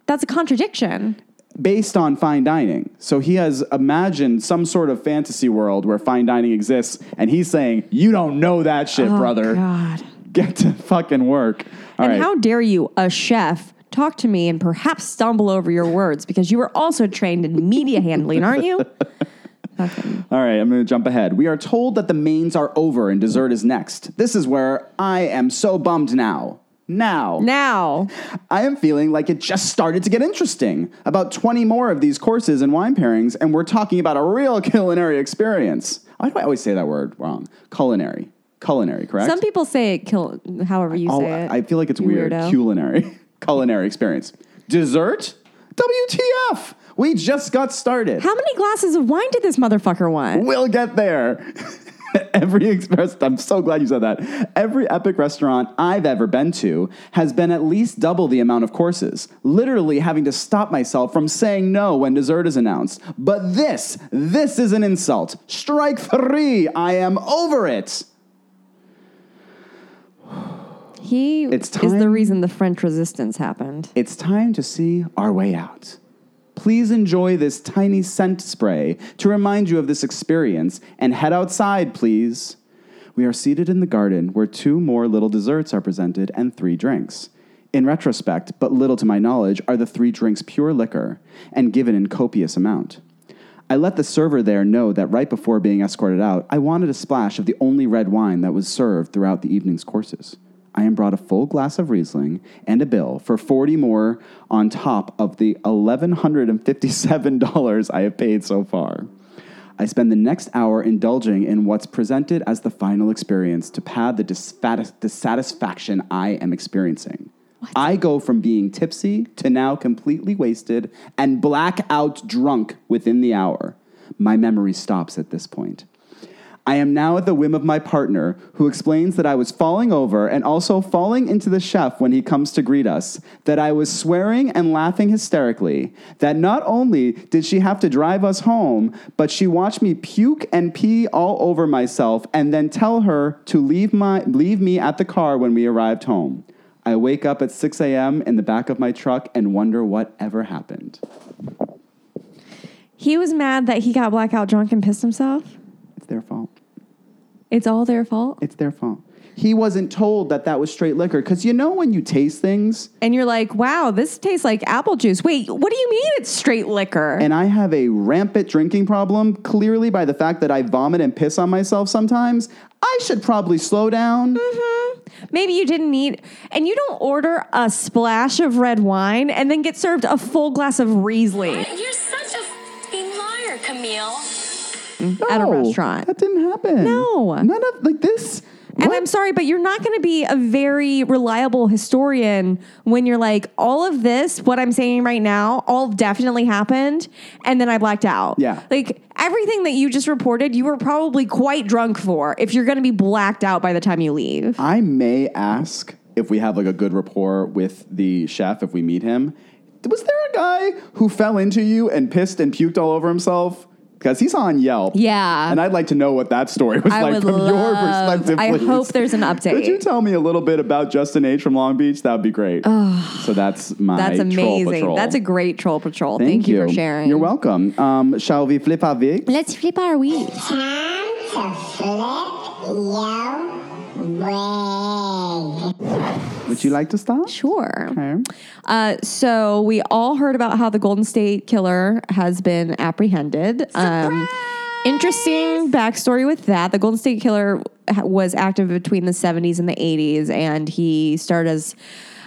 that's a contradiction. Based on fine dining. So he has imagined some sort of fantasy world where fine dining exists, and he's saying, "You don't know that shit, oh, brother. Oh, God. Get to fucking work." All and right. how dare you, a chef, talk to me and perhaps stumble over your words because you were also trained in media handling, aren't you? Fucking- All right, I'm going to jump ahead. We are told that the mains are over and dessert is next. This is where I am so bummed now. Now. Now, I am feeling like it just started to get interesting. About 20 more of these courses and wine pairings, and we're talking about a real culinary experience. Why do I always say that word wrong? Culinary. Culinary, correct? some people say it kill however you Oh, say it. I feel like it's You weird. weirdo. Culinary. Culinary experience. Dessert? WTF? We just got started. How many glasses of wine did this motherfucker want? We'll get there. Every express, I'm so glad you said that. Every epic restaurant I've ever been to has been at least double the amount of courses, literally having to stop myself from saying no when dessert is announced. But this, this is an insult. Strike three. I am over it. He It's is the reason the French resistance happened. It's time to see our way out. Please enjoy this tiny scent spray to remind you of this experience and head outside, please. We are seated in the garden where two more little desserts are presented and three drinks. In retrospect, but little to my knowledge, are the three drinks pure liquor and given in copious amount. I let the server there know that right before being escorted out, I wanted a splash of the only red wine that was served throughout the evening's courses. I am brought a full glass of Riesling and a bill for 40 more on top of the $1,157 I have paid so far. I spend the next hour indulging in what's presented as the final experience to pad the dissatisfaction I am experiencing. I go from being tipsy to now completely wasted and blackout drunk within the hour. My memory stops at this point. I am now at the whim of my partner, who explains that I was falling over and also falling into the chef when he comes to greet us, that I was swearing and laughing hysterically, that not only did she have to drive us home, but she watched me puke and pee all over myself and then tell her to leave, my, leave me at the car when we arrived home. I wake up at 6 a.m. in the back of my truck and wonder what ever happened. He was mad that he got blackout drunk and pissed himself. It's their fault. It's all their fault. It's their fault. He wasn't told that that was straight liquor because you know when you taste things, And you're like, wow, this tastes like apple juice. Wait, what do you mean it's straight liquor? and I have a rampant drinking problem, clearly by the fact that I vomit and piss on myself sometimes, I should probably slow down. Mm-hmm. Maybe you didn't need, and you don't order a splash of red wine and then get served a full glass of Riesling You're such a fucking liar, Camille. At a restaurant. That didn't happen. No. None of like this. And what? I'm sorry, but you're not going to be a very reliable historian when you're like, all of this, what I'm saying right now, all definitely happened. And then I blacked out. Yeah. Like everything that you just reported, you were probably quite drunk for if you're going to be blacked out by the time you leave. I may ask if we have like a good rapport with the chef if we meet him. Was there a guy who fell into you and pissed and puked all over himself? Because he's on Yelp. Yeah. And I'd like to know what that story was I like would from your love- perspective. I hope there's an update. Could you tell me a little bit about Justin H from Long Beach? That would be great. so that's my That's amazing. patrol. That's a great troll patrol. Thank, Thank, you. for sharing. You're welcome. Um, shall we flip avec? Let's flip our weed. Time to flip your wig. Would you like to start? Sure. Okay. Uh, so we all heard about how the Golden State Killer has been apprehended. Um, interesting backstory with that. The Golden State Killer was active between the 70s and the 80s, and he started as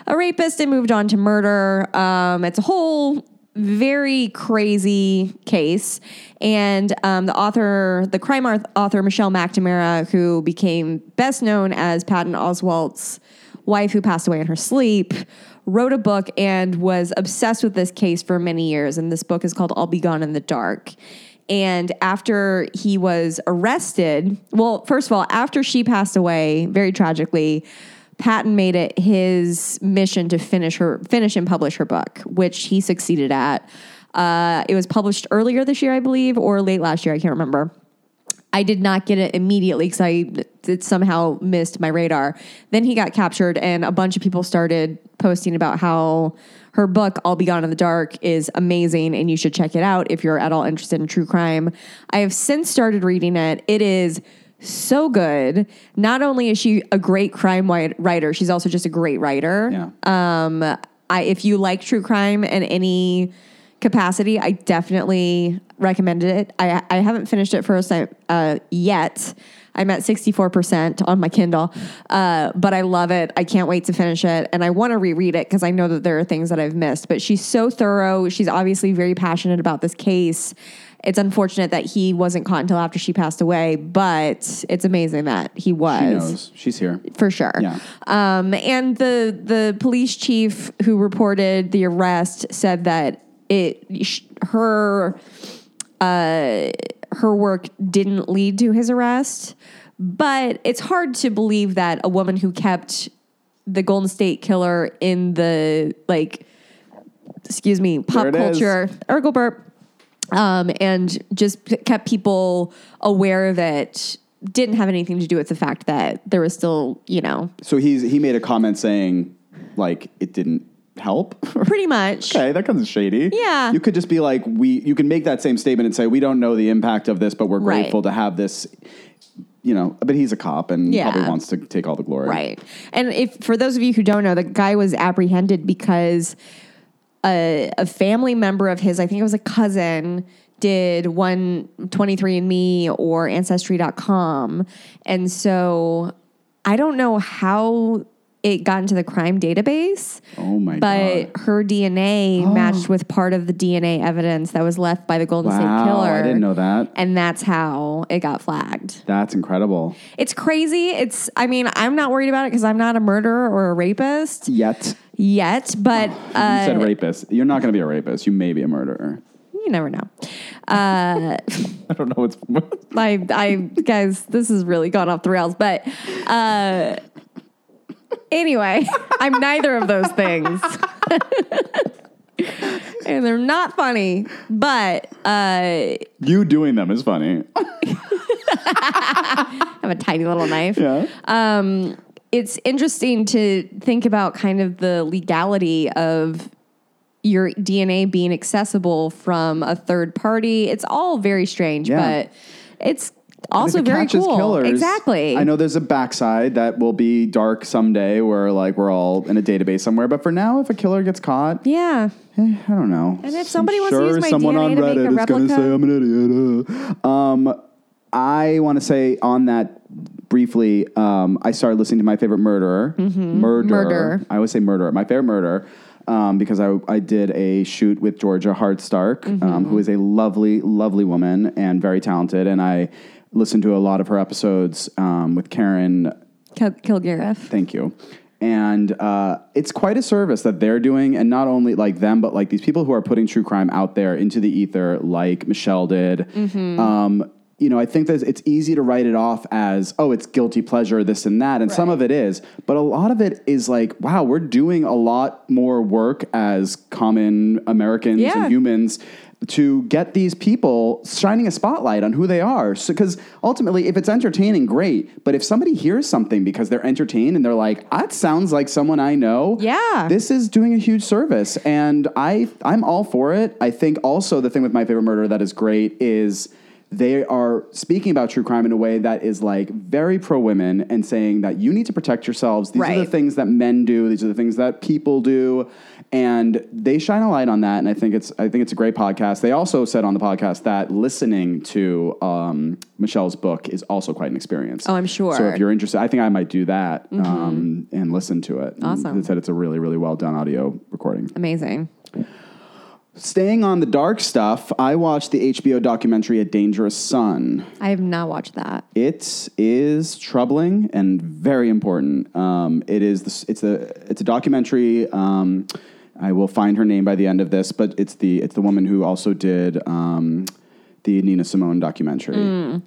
a rapist and moved on to murder. Um, it's a whole very crazy case. And um, the author, the crime author, Michelle McNamara, who became best known as Patton Oswalt's wife who passed away in her sleep, wrote a book and was obsessed with this case for many years. And this book is called I'll Be Gone in the Dark. And after he was arrested, well, first of all, after she passed away, very tragically, Patton made it his mission to finish her finish and publish her book, which he succeeded at. Uh, it was published earlier this year, I believe, or late last year. I can't remember. I did not get it immediately because I it somehow missed my radar. Then he got captured, and a bunch of people started posting about how her book I'll Be Gone in the Dark is amazing and you should check it out if you're at all interested in true crime. I have since started reading it. It is so good. Not only is she a great crime writer, she's also just a great writer. Yeah. Um, I if you like true crime and any capacity, I definitely recommended it. I I haven't finished it time uh, yet. I'm at 64% on my Kindle, uh, but I love it. I can't wait to finish it. And I want to reread it because I know that there are things that I've missed. But she's so thorough. She's obviously very passionate about this case. It's unfortunate that he wasn't caught until after she passed away, but it's amazing that he was She knows. She's here. for sure. Yeah. Um, and the the police chief who reported the arrest said that it her uh, her work didn't lead to his arrest, but it's hard to believe that a woman who kept the Golden State Killer in the like, excuse me, pop it culture, Urkel burp, um, and just p- kept people aware that didn't have anything to do with the fact that there was still, you know, So he's he made a comment saying like it didn't help. pretty much. okay, that comes shady. Yeah. You could just be like we you can make that same statement and say we don't know the impact of this, but we're Right. grateful to have this you know, but he's a cop and Yeah. probably wants to take all the glory. Right. And if for those of you who don't know, the guy was apprehended because a, a family member of his, I think it was a cousin, did one 23andMe or Ancestry.com. And so I don't know how it got into the crime database. Oh my But god. her DNA matched with part of the DNA evidence that was left by the Golden State Wow, Killer. I didn't know that. And that's how it got flagged. That's incredible. It's crazy. It's, I mean, I'm not worried about it because I'm not a murderer or a rapist Yet. yet, but you uh, said rapist. You're not going to be a rapist. You may be a murderer. you never know. Uh, I don't know what's. I, I, guys, this has really gone off the rails, but uh, anyway, I'm neither of those things. and they're not funny, but uh, you doing them is funny. I have a tiny little knife. yeah. um, it's interesting to think about kind of the legality of your DNA being accessible from a third party. It's all very strange, Yeah. but it's also very cool. Killers, exactly. I know there's a backside that will be dark someday where like we're all in a database somewhere. But for now, if a killer gets caught, Yeah. eh, I don't know. And if somebody wants to use my someone DNA on to make a Reddit is going to replica- say I'm an idiot. uh. Um, I want to say on that briefly. Um, I started listening to my favorite murderer. Mm-hmm. Murderer. I always say murderer. My favorite murderer. Um, because I, I did a shoot with Georgia Hardstark, Mm-hmm. um, who is a lovely, lovely woman and very talented. And I listened to a lot of her episodes um, with Karen Kil- Kilgariff. Thank you. And uh, it's quite a service that they're doing, and not only like them, but like these people who are putting true crime out there into the ether, like Michelle did. Um, you know, I think that it's easy to write it off as, oh, it's guilty pleasure, this and that, and some of it is, but a lot of it is like, wow, we're doing a lot more work as common Americans Yeah. and humans to get these people shining a spotlight on who they are. So, because ultimately, if it's entertaining, great. But if somebody hears something because they're entertained and they're like, "That sounds like someone I know," Yeah. this is doing a huge service, and I I'm all for it. I think also the thing with my favorite murder that is great is. They are speaking about true crime in a way that is like very pro women and saying that you need to protect yourselves. These are the things that men do. These are the things that people do, and they shine a light on that. And I think it's I think it's a great podcast. They also said on the podcast that listening to um, Michelle's book is also quite an experience. Oh, I'm sure. So if you're interested, I think I might do that um, and listen to it. And Awesome. They said it's a really really well done audio recording. Amazing. Staying on the dark stuff, I watched the HBO documentary A Dangerous Son. I have not watched that. It is troubling and very important. Um, it is this, it's a it's a documentary. Um, I will find her name by the end of this, but it's the it's the woman who also did um, the Nina Simone documentary,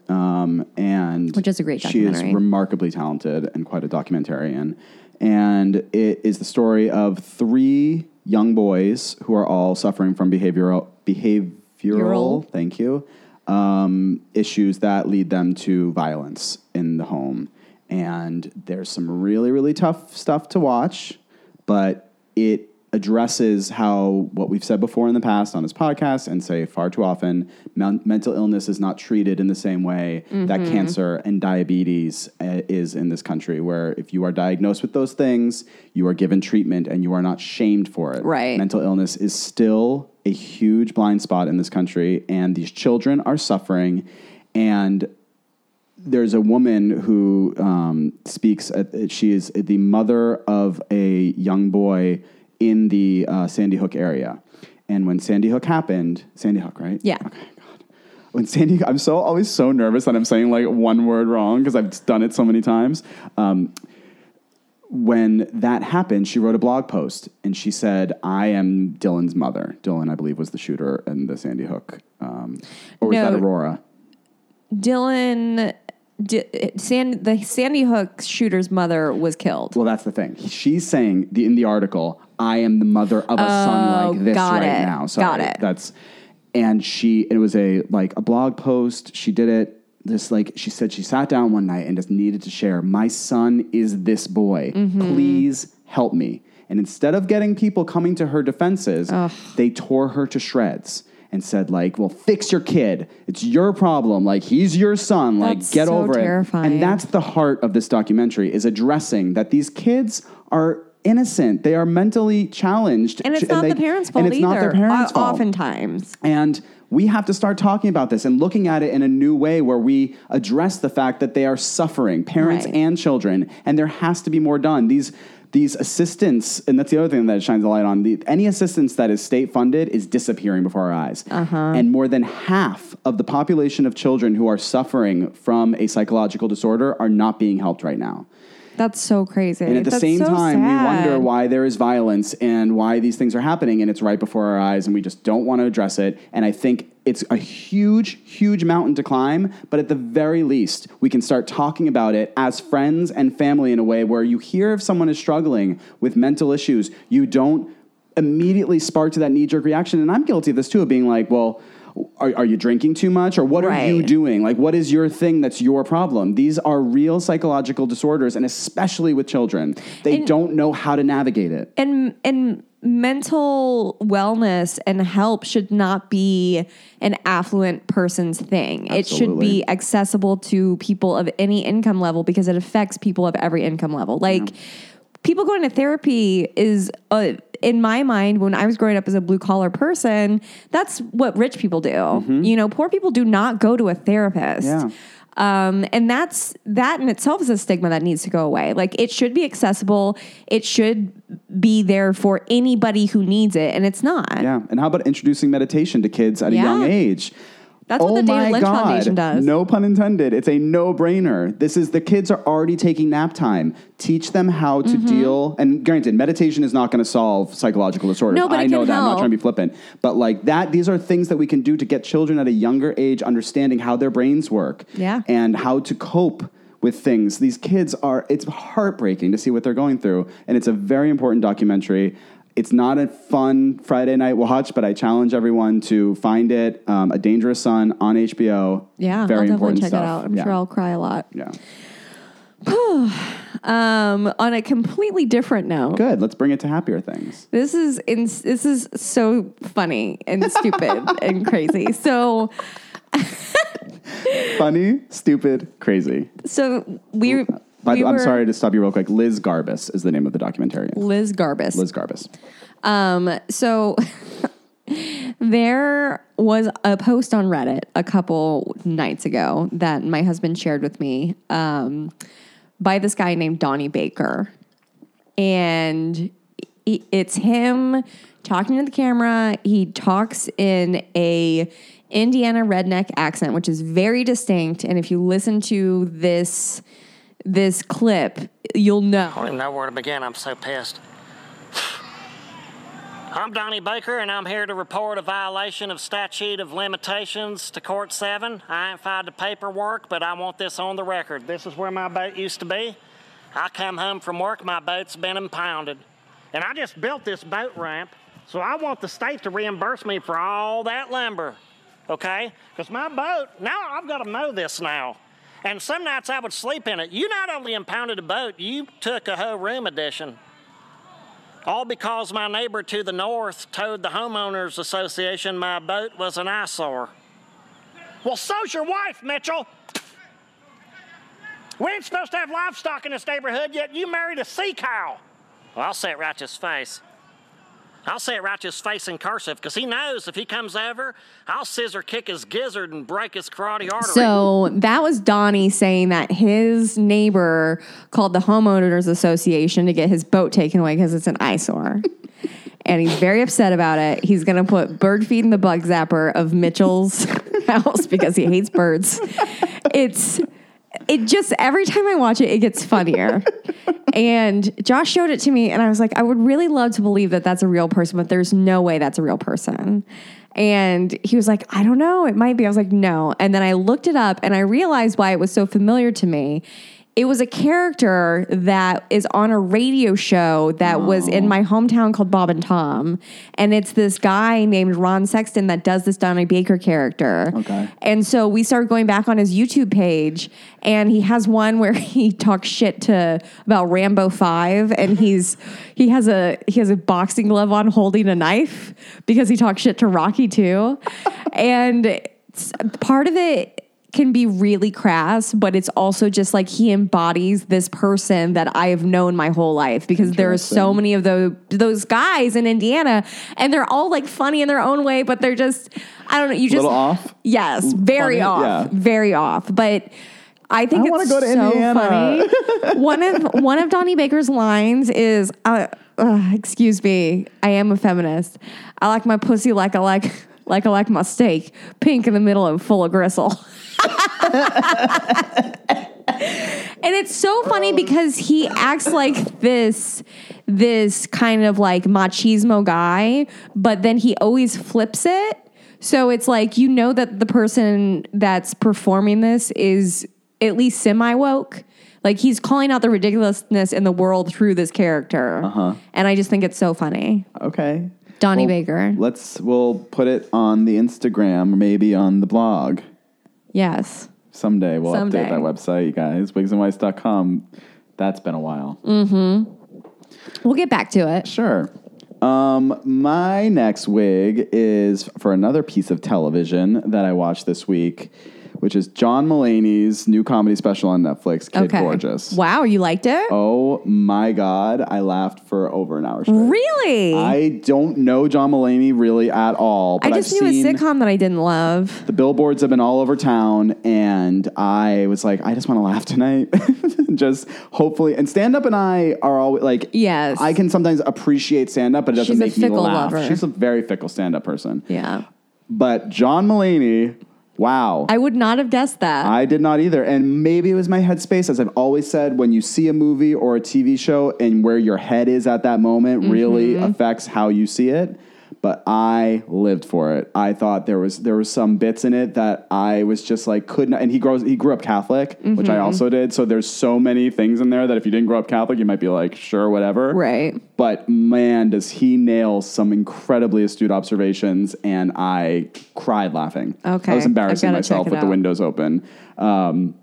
um, and Mm. Which is a great She is remarkably talented and quite a documentarian, and it is the story of three young boys who are all suffering from behavioral behavioral. Behavioral. Thank you. Um, issues that lead them to violence in the home. And there's some really, really tough stuff to watch, but it addresses how what we've said before in the past on this podcast and say far too often men- mental illness is not treated in the same way that Mm-hmm. cancer and diabetes uh, is in this country where if you are diagnosed with those things you are given treatment and you are not shamed for it Right. mental illness is still a huge blind spot in this country and these children are suffering and there's a woman who um, speaks. At, she is the mother of a young boy in the uh, Sandy Hook area, and when Sandy Hook happened, Sandy Hook, right? Yeah. Okay. God. When Sandy, I'm so always so nervous that I'm saying like one word wrong because I've done it so many times. Um, when that happened, she wrote a blog post and she said, "I am Dylan's mother." Dylan, I believe, was the shooter in the Sandy Hook, um, or was No. that Aurora? Dylan, D- San, the Sandy Hook shooter's mother was killed. Well, that's the thing. She's saying the, in the article, "I am the mother of a son Oh, like this right it. now." Sorry, Got it. That's and she. It was a like a blog post. She did it. This like she said she sat down one night and just needed to share. My son is this boy. Mm-hmm. Please help me. And instead of getting people coming to her defenses, they tore her to shreds and said like, "Well, fix your kid. It's your problem. Like he's your son. Like That's get so over terrifying. it." And that's the heart of this documentary is addressing that these kids are innocent. They are mentally challenged, and it's not they- the parents' fault And it's either. not their parents' fault. Oftentimes, And we have to start talking about this and looking at it in a new way where we address the fact that they are suffering, parents Right. and children, and there has to be more done. These these assistance, and that's the other thing that it shines a light on. The, any assistance that is state funded is disappearing before our eyes. Uh-huh. And more than half of the population of children who are suffering from a psychological disorder are not being helped right now. That's so crazy. And at the That's same so time, we wonder why there is violence and why these things are happening, and it's right before our eyes, and we just don't want to address it. And I think it's a huge, huge mountain to climb, but at the very least, we can start talking about it as friends and family in a way where you hear if someone is struggling with mental issues, you don't immediately spark to that knee jerk reaction. And I'm guilty of this too, of being like, well, are, are you drinking too much or what are you doing? Like, what is your thing that's your problem? These are real psychological disorders, and especially with children, they And- don't know how to navigate it. and and mental wellness and help should not be an affluent person's thing. It should be accessible to people of any income level because it affects people of every income level. Like people going to therapy is uh, in my mind when I was growing up as a blue collar person, that's what rich people do. You know, poor people do not go to a therapist. Yeah. Um, and that's that in itself is a stigma that needs to go away. Like it should be accessible. It should be there for anybody who needs it, and it's not. Yeah. And how about introducing meditation to kids at a young age? That's what oh the David my Lynch God. Foundation does. No pun intended. It's a no brainer. This is the kids are already taking nap time. Teach them how Mm-hmm. to deal. And granted, meditation is not going to solve psychological disorders. No, but I know that. I'm not trying to be flippant. But like that, these are things that we can do to get children at a younger age understanding how their brains work. Yeah. And how to cope with things. These kids are, it's heartbreaking to see what they're going through. And it's a very important documentary. It's not a fun Friday night watch, but I challenge everyone to find it. Um, a Dangerous Son on HBO. Yeah, very I'll definitely check stuff. it out. I'm yeah. sure I'll cry a lot. Yeah. Um, on a completely different note, Good. Let's bring it to happier things. this is in, this is so funny and stupid and crazy. So Funny, stupid, crazy. so we. By we the, I'm were- sorry to stop you real quick. Liz Garbus is the name of the documentarian. Liz Garbus. Liz Garbus. Um, so there was a post on Reddit a couple nights ago that my husband shared with me um, by this guy named Donnie Baker. And it's him talking to the camera. He talks in a Indiana redneck accent, which is very distinct. And if you listen to this this clip, you'll know. I don't even know where to begin. I'm so pissed. I'm Donnie Baker, and I'm here to report a violation of statute of limitations to Court 7. I ain't filed the paperwork, but I want this on the record. This is where my boat used to be. I come home from work, my boat's been impounded. And I just built this boat ramp, so I want the state to reimburse me for all that lumber, okay? Because my boat, now I've got to mow this now. And some nights I would sleep in it. You not only impounded a boat, you took a whole room addition. All because my neighbor to the north told the homeowners association my boat was an eyesore. Well, so's your wife, Mitchell. We ain't supposed to have livestock in this neighborhood, yet you married a sea cow. Well, I'll say it right to his face. I'll say it right to his face in cursive, because he knows if he comes over, I'll scissor kick his gizzard and break his karate artery. So that was Donnie saying that his neighbor called the homeowners association to get his boat taken away because it's an eyesore. and he's very upset about it. He's going to put bird feed in the bug zapper of Mitchell's house because he hates birds. It's it just every time I watch it, it gets funnier. and Josh showed it to me, and I was like, I would really love to believe that that's a real person, but there's no way that's a real person. And he was like, I don't know, it might be. I was like, no. And then I looked it up and I realized why it was so familiar to me. It was a character that is on a radio show that was in my hometown called Bob and Tom. And it's this guy named Ron Sexton that does this Donnie Baker character. Okay. And so we started going back on his YouTube page, and he has one where he talks shit to about Rambo Five, and he's he has a he has a boxing glove on holding a knife because he talks shit to Rocky too, and part of it can be really crass, but it's also just like he embodies this person that I have known my whole life because there are so many of those those guys in Indiana, and they're all like funny in their own way, but they're just I don't know. You A just little off? Yes, very Funny, off, yeah. very off. But I think I it's go to so Indiana. funny. one of one of Donnie Baker's lines is, uh, uh, "Excuse me, I am a feminist. I like my pussy like I like like I like my steak, pink in the middle and full of gristle." And it's so funny because he acts like this this kind of like machismo guy, but then he always flips it. So it's like you know that the person that's performing this is at least semi woke. Like he's calling out the ridiculousness in the world through this character. Uh-huh. And I just think it's so funny. Okay. Donnie Well, Baker. Let's we'll put it on the Instagram maybe on the blog. Yes. Someday we'll Someday. update that website, you guys. Wigsandwhites.com. That's been a while. Mm-hmm. We'll get back to it. Sure. Um, my next wig is for another piece of television that I watched this week, which is John Mulaney's new comedy special on Netflix, Kid okay. Gorgeous. Wow, you liked it? Oh my God. I laughed for over an hour straight. Really? I don't know John Mulaney really at all. I But just I've knew seen a sitcom that I didn't love. the billboards have been all over town, and I was like, I just want to laugh tonight. just hopefully, and stand up and I are always like, Yes. I can sometimes appreciate stand up, but it doesn't She's a make me fickle laugh. lover. She's a very fickle stand up person. Yeah. But John Mulaney, wow. I would not have guessed that. I did not either. And maybe it was my headspace. As I've always said, when you see a movie or a TV show and where your head is at that moment really Mm-hmm. affects how you see it. But I lived for it. I thought there was there was some bits in it that I was just like couldn't. And he grows he grew up Catholic, which Mm-hmm. I also did. So there's so many things in there that if you didn't grow up Catholic, you might be like sure whatever. Right. But man, does he nail some incredibly astute observations, and I cried laughing. Okay. I was embarrassing myself with the windows open. Um,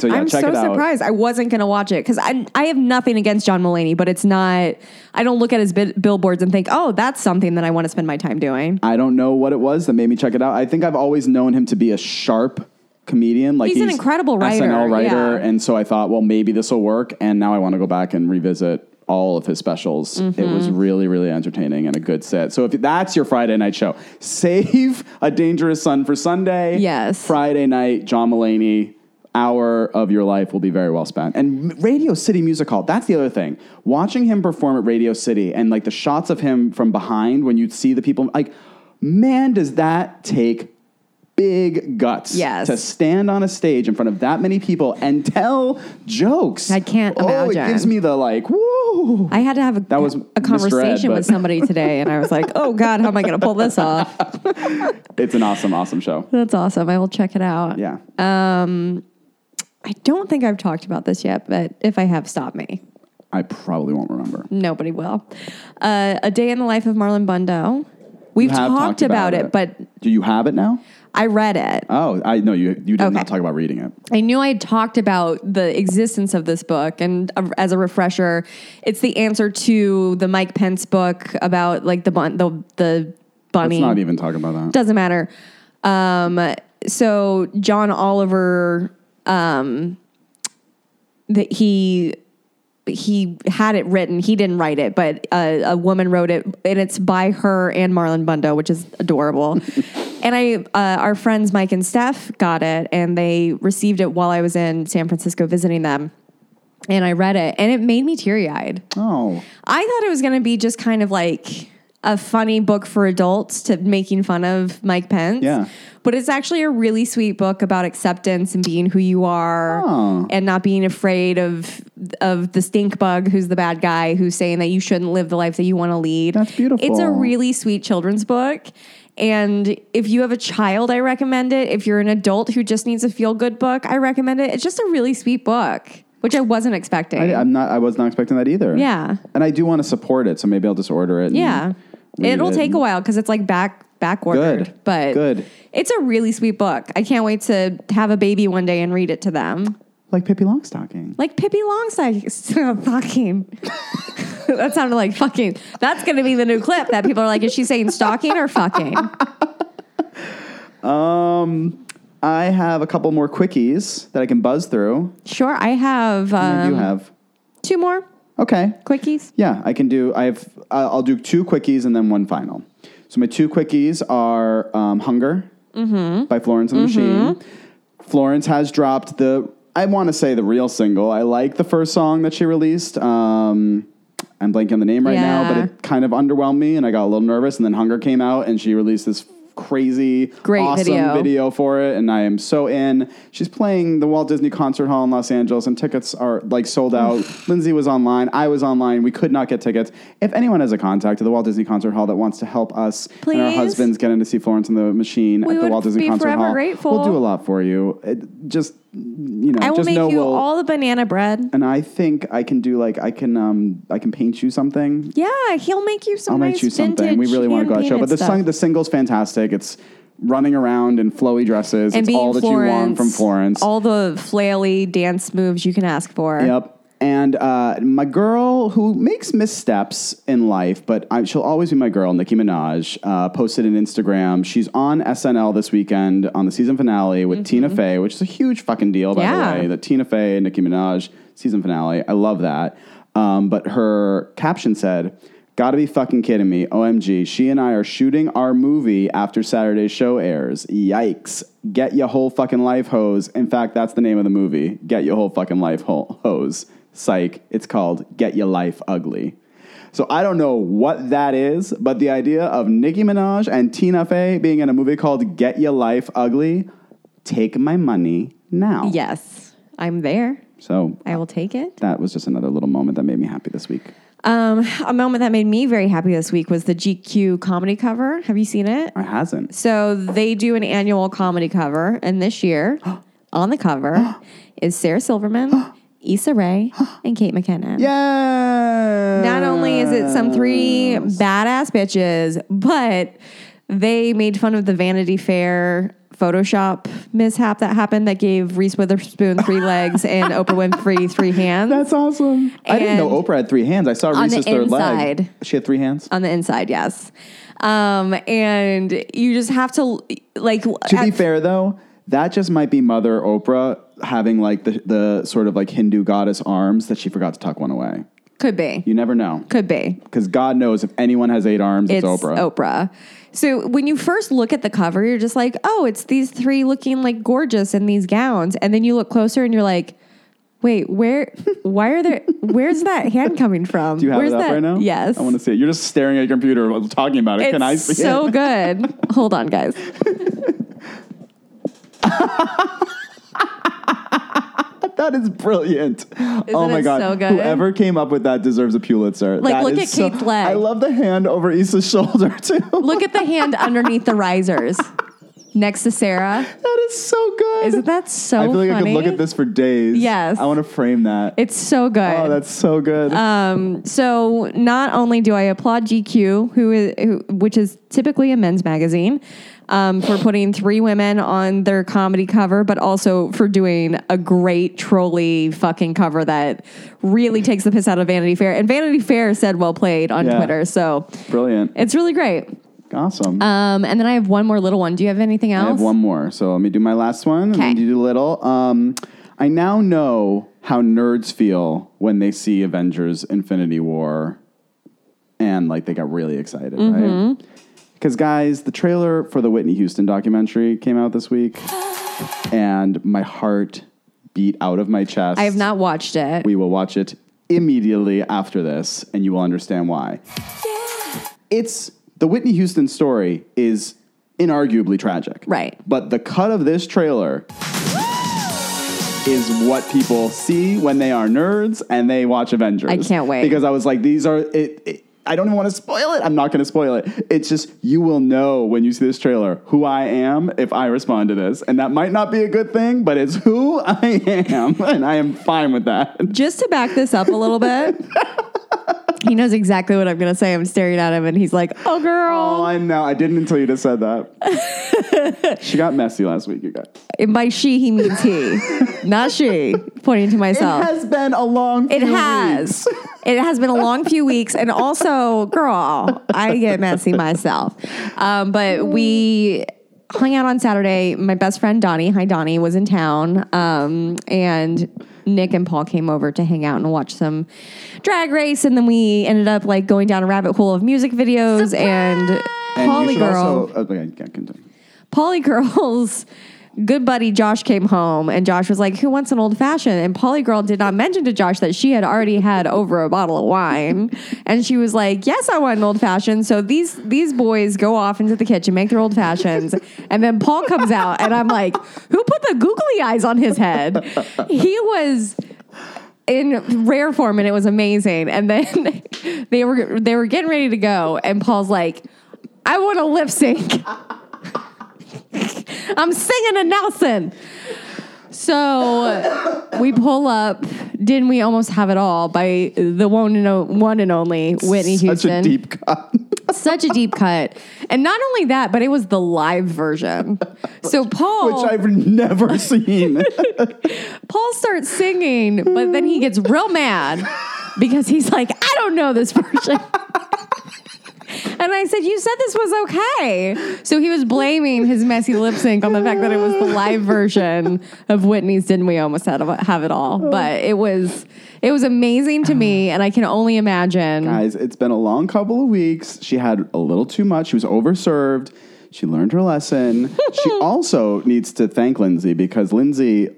so yeah, I'm check so it out. surprised. I wasn't going to watch it because I, I have nothing against John Mulaney, but it's not, I don't look at his bi- billboards and think, oh, that's something that I want to spend my time doing. I don't know what it was that made me check it out. I think I've always known him to be a sharp comedian. Like He's an incredible writer, SNL writer, yeah. and so I thought, well, maybe this will work. And now I want to go back and revisit all of his specials. It Mm-hmm. was really, really entertaining and a good set. So if that's your Friday night show, save a dangerous son for Sunday. Yes. Friday night, John Mulaney. Hour of your life will be very well spent. And Radio City Music Hall, that's the other thing. Watching him perform at Radio City and like the shots of him from behind when you see the people, like, man, does that take big guts Yes. to stand on a stage in front of that many people and tell jokes. I can't oh, imagine. it gives me the like, woo. I had to have a, That was a Mr. Ed, conversation with somebody today, and I was like, oh, God, how am I going to pull this off? It's an awesome, awesome show. That's awesome. I will check it out. Yeah. Um, I don't think I've talked about this yet, but if I have, stop me. I probably won't remember. Nobody will. Uh, a day in the life of Marlon Bundo. We've have talked, about, it, but Do you have it now? I read it. Oh, I know you. You did Okay. not talk about reading it. I knew I had talked about the existence of this book, and uh, as a refresher, it's the answer to the Mike Pence book about like the bun- the the bunny. Let's not even talk about that. Doesn't matter. Um, so John Oliver, um, that he he had it written. He didn't write it, but a, a woman wrote it, and it's by her and Marlon Bundo, which is adorable. and I, uh, our friends Mike and Steph got it, and they received it while I was in San Francisco visiting them. And I read it, and it made me teary eyed. Oh, I thought it was going to be just kind of like a funny book for adults to making fun of Mike Pence. Yeah. But it's actually a really sweet book about acceptance and being who you are Oh. and not being afraid of of the stink bug who's the bad guy who's saying that you shouldn't live the life that you want to lead. That's beautiful. It's a really sweet children's book. And if you have a child, I recommend it. If you're an adult who just needs a feel good book, I recommend it. It's just a really sweet book, which I wasn't expecting. I, I'm not. I was not expecting that either. Yeah. and I do want to support it, so maybe I'll just order it. Yeah. It'll it. take a while because it's like back back ordered. Good. But Good. It's a really sweet book. I can't wait to have a baby one day and read it to them. like Pippi Longstocking. Like Pippi Longstocking. fucking. that sounded like fucking. That's going to be the new clip that people are like, is she saying stalking or fucking? Um, I have a couple more quickies that I can buzz through. Sure. I have, um, have. two more Okay. quickies. Yeah, I can do. I have. I'll do two quickies and then one final. So my two quickies are um, "Hunger" by Florence and the Machine. Florence has dropped the. I want to say the real single. I like the first song that she released. Um, I'm blanking on the name right now, but it kind of underwhelmed me, and I got a little nervous. And then "Hunger" came out, and she released this crazy, Great awesome video. video for it, and I am so in. She's playing the Walt Disney Concert Hall in Los Angeles, and tickets are like sold out. Lindsay was online, I was online. We could not get tickets. If anyone has a contact at the Walt Disney Concert Hall that wants to help us and our husbands get in to see Florence and the Machine We at the Walt Disney Concert Hall, grateful. we'll do a lot for you. It, just you know, I will just make know you we'll. all the banana bread. and I think I can do like I can um I can paint you something. Yeah, he'll make you some I'll nice make you something. We really want to go out show. But the song, the single's fantastic. It's running around in flowy dresses. and it's all that Florence, you want from Florence. All the flaily dance moves you can ask for. Yep. And uh, my girl who makes missteps in life, but I, she'll always be my girl, Nicki Minaj, uh, posted an Instagram. She's on SNL this weekend on the season finale with Tina Fey, which is a huge fucking deal, by Mm-hmm. Yeah. the way. The Tina Fey and Nicki Minaj season finale. I love that. Um, but her caption said, Gotta be fucking kidding me. OMG. She and I are shooting our movie after Saturday's show airs. Yikes. Get your whole fucking life hose. In fact, that's the name of the movie. Get your whole fucking life ho- hose. Psych. It's called Get Your Life Ugly. So I don't know what that is, but the idea of Nicki Minaj and Tina Fey being in a movie called Get Your Life Ugly, take my money now. Yes, I'm there. So I will take it. that was just another little moment that made me happy this week. Um, a moment that made me very happy this week was the GQ comedy cover. Have you seen it? I hasn't. So they do an annual comedy cover, and this year on the cover is Sarah Silverman, Issa Rae, and Kate McKinnon. Yeah. Not only is it some three badass bitches, but they made fun of the Vanity Fair Photoshop mishap that happened that gave Reese Witherspoon three legs and Oprah Winfrey three hands. That's awesome. I didn't know Oprah had three hands. I saw Reese's third leg. She had three hands. on the inside, yes. Um, and you just have to like. To be fair, though, that just might be Mother Oprah having like the, the sort of like Hindu goddess arms that she forgot to tuck one away. could be, You never know. could be. Because God knows if anyone has eight arms, it's, It's Oprah. Oprah. So when you first look at the cover, you're just like, oh, it's these three looking like gorgeous in these gowns, and then you look closer and you're like, wait, where? Why are there? Where's that hand coming from? Do you have Where's it up that? right now? Yes. I want to see it. You're just staring at your computer talking about it. It's Can I see so it? good. Hold on, guys. That is brilliant. oh my god. so? Whoever came up with that deserves a Pulitzer. Like, That look at so- Kate's leg. I love the hand over Issa's shoulder too. Look at the hand underneath the risers. next to Sarah. That is so good. Isn't that so I feel like I could look at this for days. Yes. I want to frame that. It's so good. oh, that's so good. Um, so not only do I applaud GQ, who is, who, which is typically a men's magazine, um, for putting three women on their comedy cover, but also for doing a great trolly fucking cover that really takes the piss out of Vanity Fair. And Vanity Fair said well played on Yeah. Twitter. So Brilliant. it's really great. awesome. Um, and then I have one more little one. Do you have anything else? I have one more. So let me do my last one and then Okay. you do little. Um, I now know how nerds feel when they see Avengers Infinity War and like they got really excited, Mm-hmm. right? Because guys, the trailer for the Whitney Houston documentary came out this week and my heart beat out of my chest. I have not watched it. We will watch it immediately after this, and you will understand why. It's the Whitney Houston story is inarguably tragic. Right. But the cut of this trailer is what people see when they are nerds and they watch Avengers. I can't wait. Because I was like, these are it, it I don't even want to spoil it. I'm not going to spoil it. It's just you will know when you see this trailer who I am if I respond to this, and that might not be a good thing, but it's who I am, and I am fine with that. Just to back this up a little bit, he knows exactly what I'm going to say. I'm staring at him, and he's like, "Oh, girl." Oh, I know. I didn't until you just said that. she got messy last week, you guys. And by she, he means he, not she. Pointing to myself. It has been a long. It has. weeks. It has been a long few weeks, and also, girl, I get messy myself. Um, but we hung out on Saturday. My best friend Donnie, hi Donnie, was in town, um, and Nick and Paul came over to hang out and watch some drag race, and then we ended up like going down a rabbit hole of music videos and And Polly you should Girl. also. oh, Okay, yeah. Polly Girl's good buddy Josh came home and Josh was like, Who wants an old fashioned? And Polly Girl did not mention to Josh that she had already had over a bottle of wine. And she was like, Yes, I want an old fashioned. So these these boys go off into the kitchen, make their old fashions, and then Paul comes out and I'm like, Who put the googly eyes on his head? He was in rare form and it was amazing. And then they were they were getting ready to go, and Paul's like, I want a lip sync. I'm singing a Nelson. So we pull up. Didn't we almost have it all by the one and, o- one and only Whitney Houston? Such a deep cut. Such a deep cut. And not only that, but it was the live version. So Paul which I've never seen. Paul starts singing, but then he gets real mad because he's like, I don't know this version. And I said, You said this was okay. So he was blaming his messy lip sync on the fact that it was the live version of Whitney's Didn't We Almost Have It All. Oh. But it was it was amazing to me, and I can only imagine. Guys, it's been a long couple of weeks. She had a little too much. She was overserved. She learned her lesson. she also needs to thank Lindsay because Lindsay,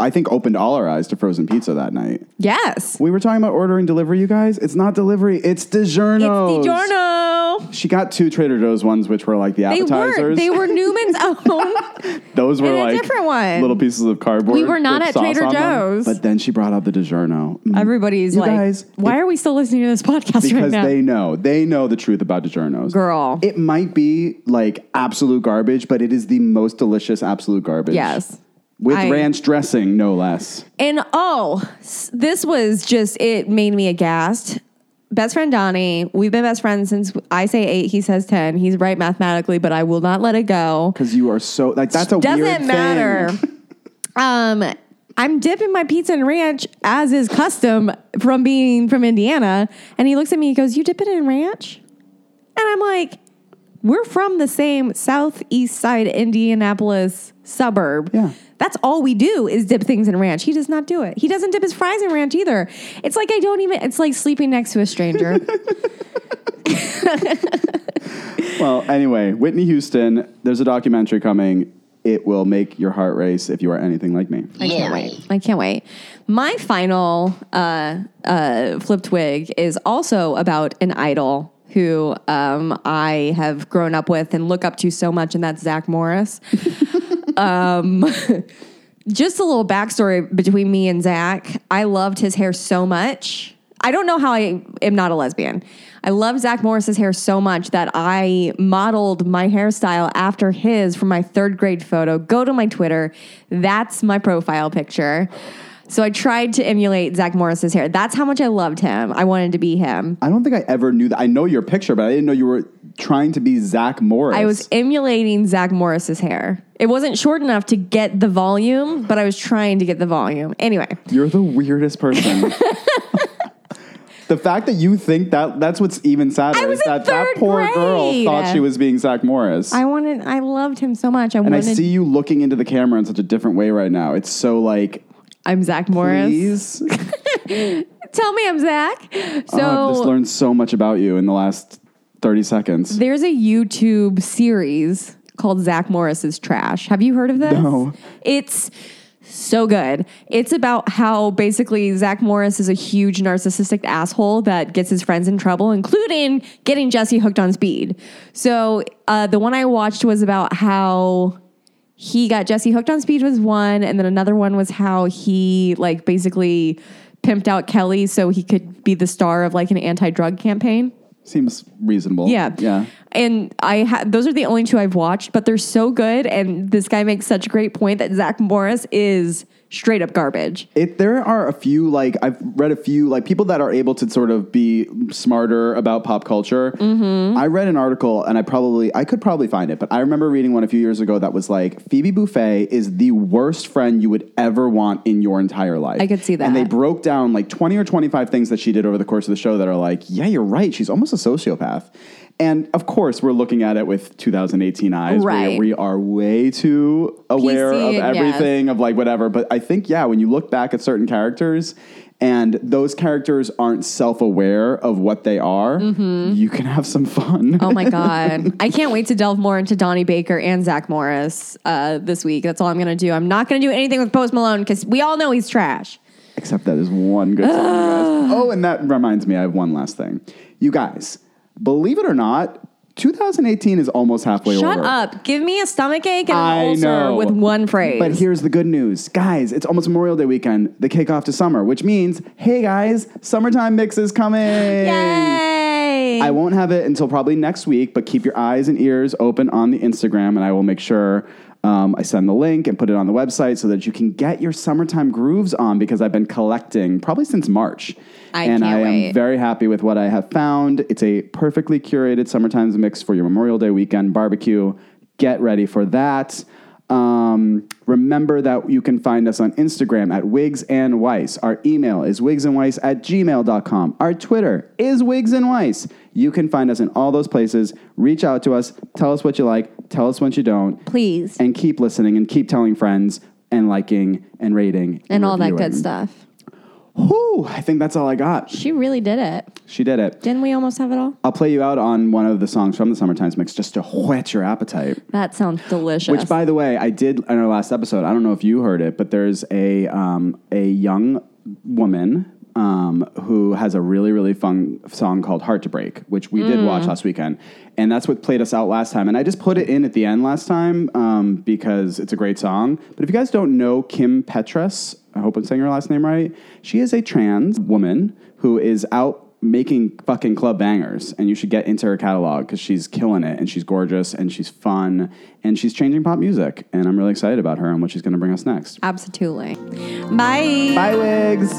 I think, opened all our eyes to frozen pizza that night. Yes. We were talking about ordering delivery, you guys. It's not delivery, it's DiGiorno. It's DiGiorno. She got two Trader Joe's ones, which were like the They appetizers. were they were Newman's own. Those were like different one. little pieces of cardboard. We were not at Trader on them. Joe's. But then she brought out the DiGiorno. Mm. Everybody's You like, guys, why it- are we still listening to this podcast right because now? they know they know the truth about DiGiorno's. Girl. it might be like absolute garbage, but it is the most delicious absolute garbage. yes. With I- ranch dressing, no less. And oh, this was just, it made me aghast. Best friend Donnie, we've been best friends since I say eight, he says 10. He's right mathematically, but I will not let it go. Because you are so like that's a weird thing. Doesn't matter. Um, I'm dipping my pizza in ranch as is custom from being from Indiana. And he looks at me, he goes, You dip it in ranch? And I'm like, We're from the same southeast side Indianapolis suburb. Yeah. That's all we do is dip things in ranch. He does not do it. He doesn't dip his fries in ranch either. It's like I don't even, it's like sleeping next to a stranger. Well, anyway, Whitney Houston. There's a documentary coming. It will make your heart race if you are anything like me. I can't wait. I can't wait. My final uh, uh, flip twig is also about an idol who um, I have grown up with and look up to so much, and that's Zack Morris. um, just a little backstory between me and Zack. I loved his hair so much I don't know how I am not a lesbian. I love Zack Morris's hair so much that I modeled my hairstyle after his from my third grade photo. Go to my Twitter. That's my profile picture. So I tried to emulate Zack Morris's hair. That's how much I loved him. I wanted to be him. I don't think I ever knew that. I know your picture, but I didn't know you were trying to be Zack Morris. I was emulating Zack Morris's hair. It wasn't short enough to get the volume, but I was trying to get the volume. Anyway, You're the weirdest person. the fact that you think that that's what's even sadder I was is in that that third poor girl thought she was being Zack Morris. I wanted I loved him so much. I and I see you looking into the camera in such a different way right now. It's so like, I'm Zack Morris. please. Tell me I'm Zack. So oh, I've just learned so much about you in the last 30 seconds. There's a YouTube series called Zack Morris's Trash. Have you heard of this? No. It's so good. It's about how basically Zack Morris is a huge narcissistic asshole that gets his friends in trouble, including getting Jesse hooked on speed. So uh, the one I watched was about how he got Jesse hooked on speed was one, and then another one was how he like basically pimped out Kelly so he could be the star of like an anti-drug campaign. Seems reasonable. Yeah. Yeah. And I ha- those are the only two I've watched, but they're so good. And this guy makes such a great point that Zack Morris is straight up garbage. It, there are a few like I've read a few like people that are able to sort of be smarter about pop culture. Mm-hmm. I read an article and I probably I could probably find it, but I remember reading one a few years ago that was like Phoebe Buffay is the worst friend you would ever want in your entire life. I could see that. And they broke down like twenty or twenty five things that she did over the course of the show that are like, yeah, you're right. She's almost a sociopath. And of course, we're looking at it with 2018 eyes. where Right. We are way too aware PC of and yes. everything of like whatever. But I think, yeah, when you look back at certain characters and those characters aren't self aware of what they are, you can have some fun. Mm-hmm. Oh my God. I can't wait to delve more into Donnie Baker and Zack Morris uh, this week. That's all I'm going to do. I'm not going to do anything with Post Malone because we all know he's trash. Except that is one good song. Oh, and that reminds me, I have one last thing. You guys, believe it or not, 2018 is almost halfway Shut over. up. Give me a stomach ache and an I ulcer know. with one phrase. But here's the good news. Guys, it's almost Memorial Day weekend, the kickoff to summer, which means, hey guys, summertime mix is coming. Yay! I won't have it until probably next week, but keep your eyes and ears open on the Instagram, and I will make sure um, I send the link and put it on the website so that you can get your summertime grooves on because I've been collecting probably since March. I and I am wait. very happy with what I have found. It's a perfectly curated summertime mix for your Memorial Day weekend barbecue. Get ready for that. Um, remember that you can find us on Instagram at Wigs and Weiss. Our email is wigsandweiss at gmail.com. Our Twitter is Wigs and Weiss. You can find us in all those places. Reach out to us. Tell us what you like. Tell us what you don't. Please. And keep listening and keep telling friends and liking and rating and all that good stuff. Whew, I think that's all I got. She really did it. She did it. Didn't we almost have it all? I'll play you out on one of the songs from the Summertime's Mix just to whet your appetite. That sounds delicious. Which, by the way, I did in our last episode. I don't know if you heard it, but there's a um, a young woman um, who has a really really fun song called "Heart to Break," which we did watch last weekend, and that's what played us out last time. And I just put it in at the end last time um, because it's a great song. But if you guys don't know Kim Petras, I hope I'm saying her last name right. She is a trans woman who is out making fucking club bangers and you should get into her catalog because she's killing it and she's gorgeous and she's fun and she's changing pop music and i'm really excited about her and what she's going to bring us next Absolutely. Bye. bye wigs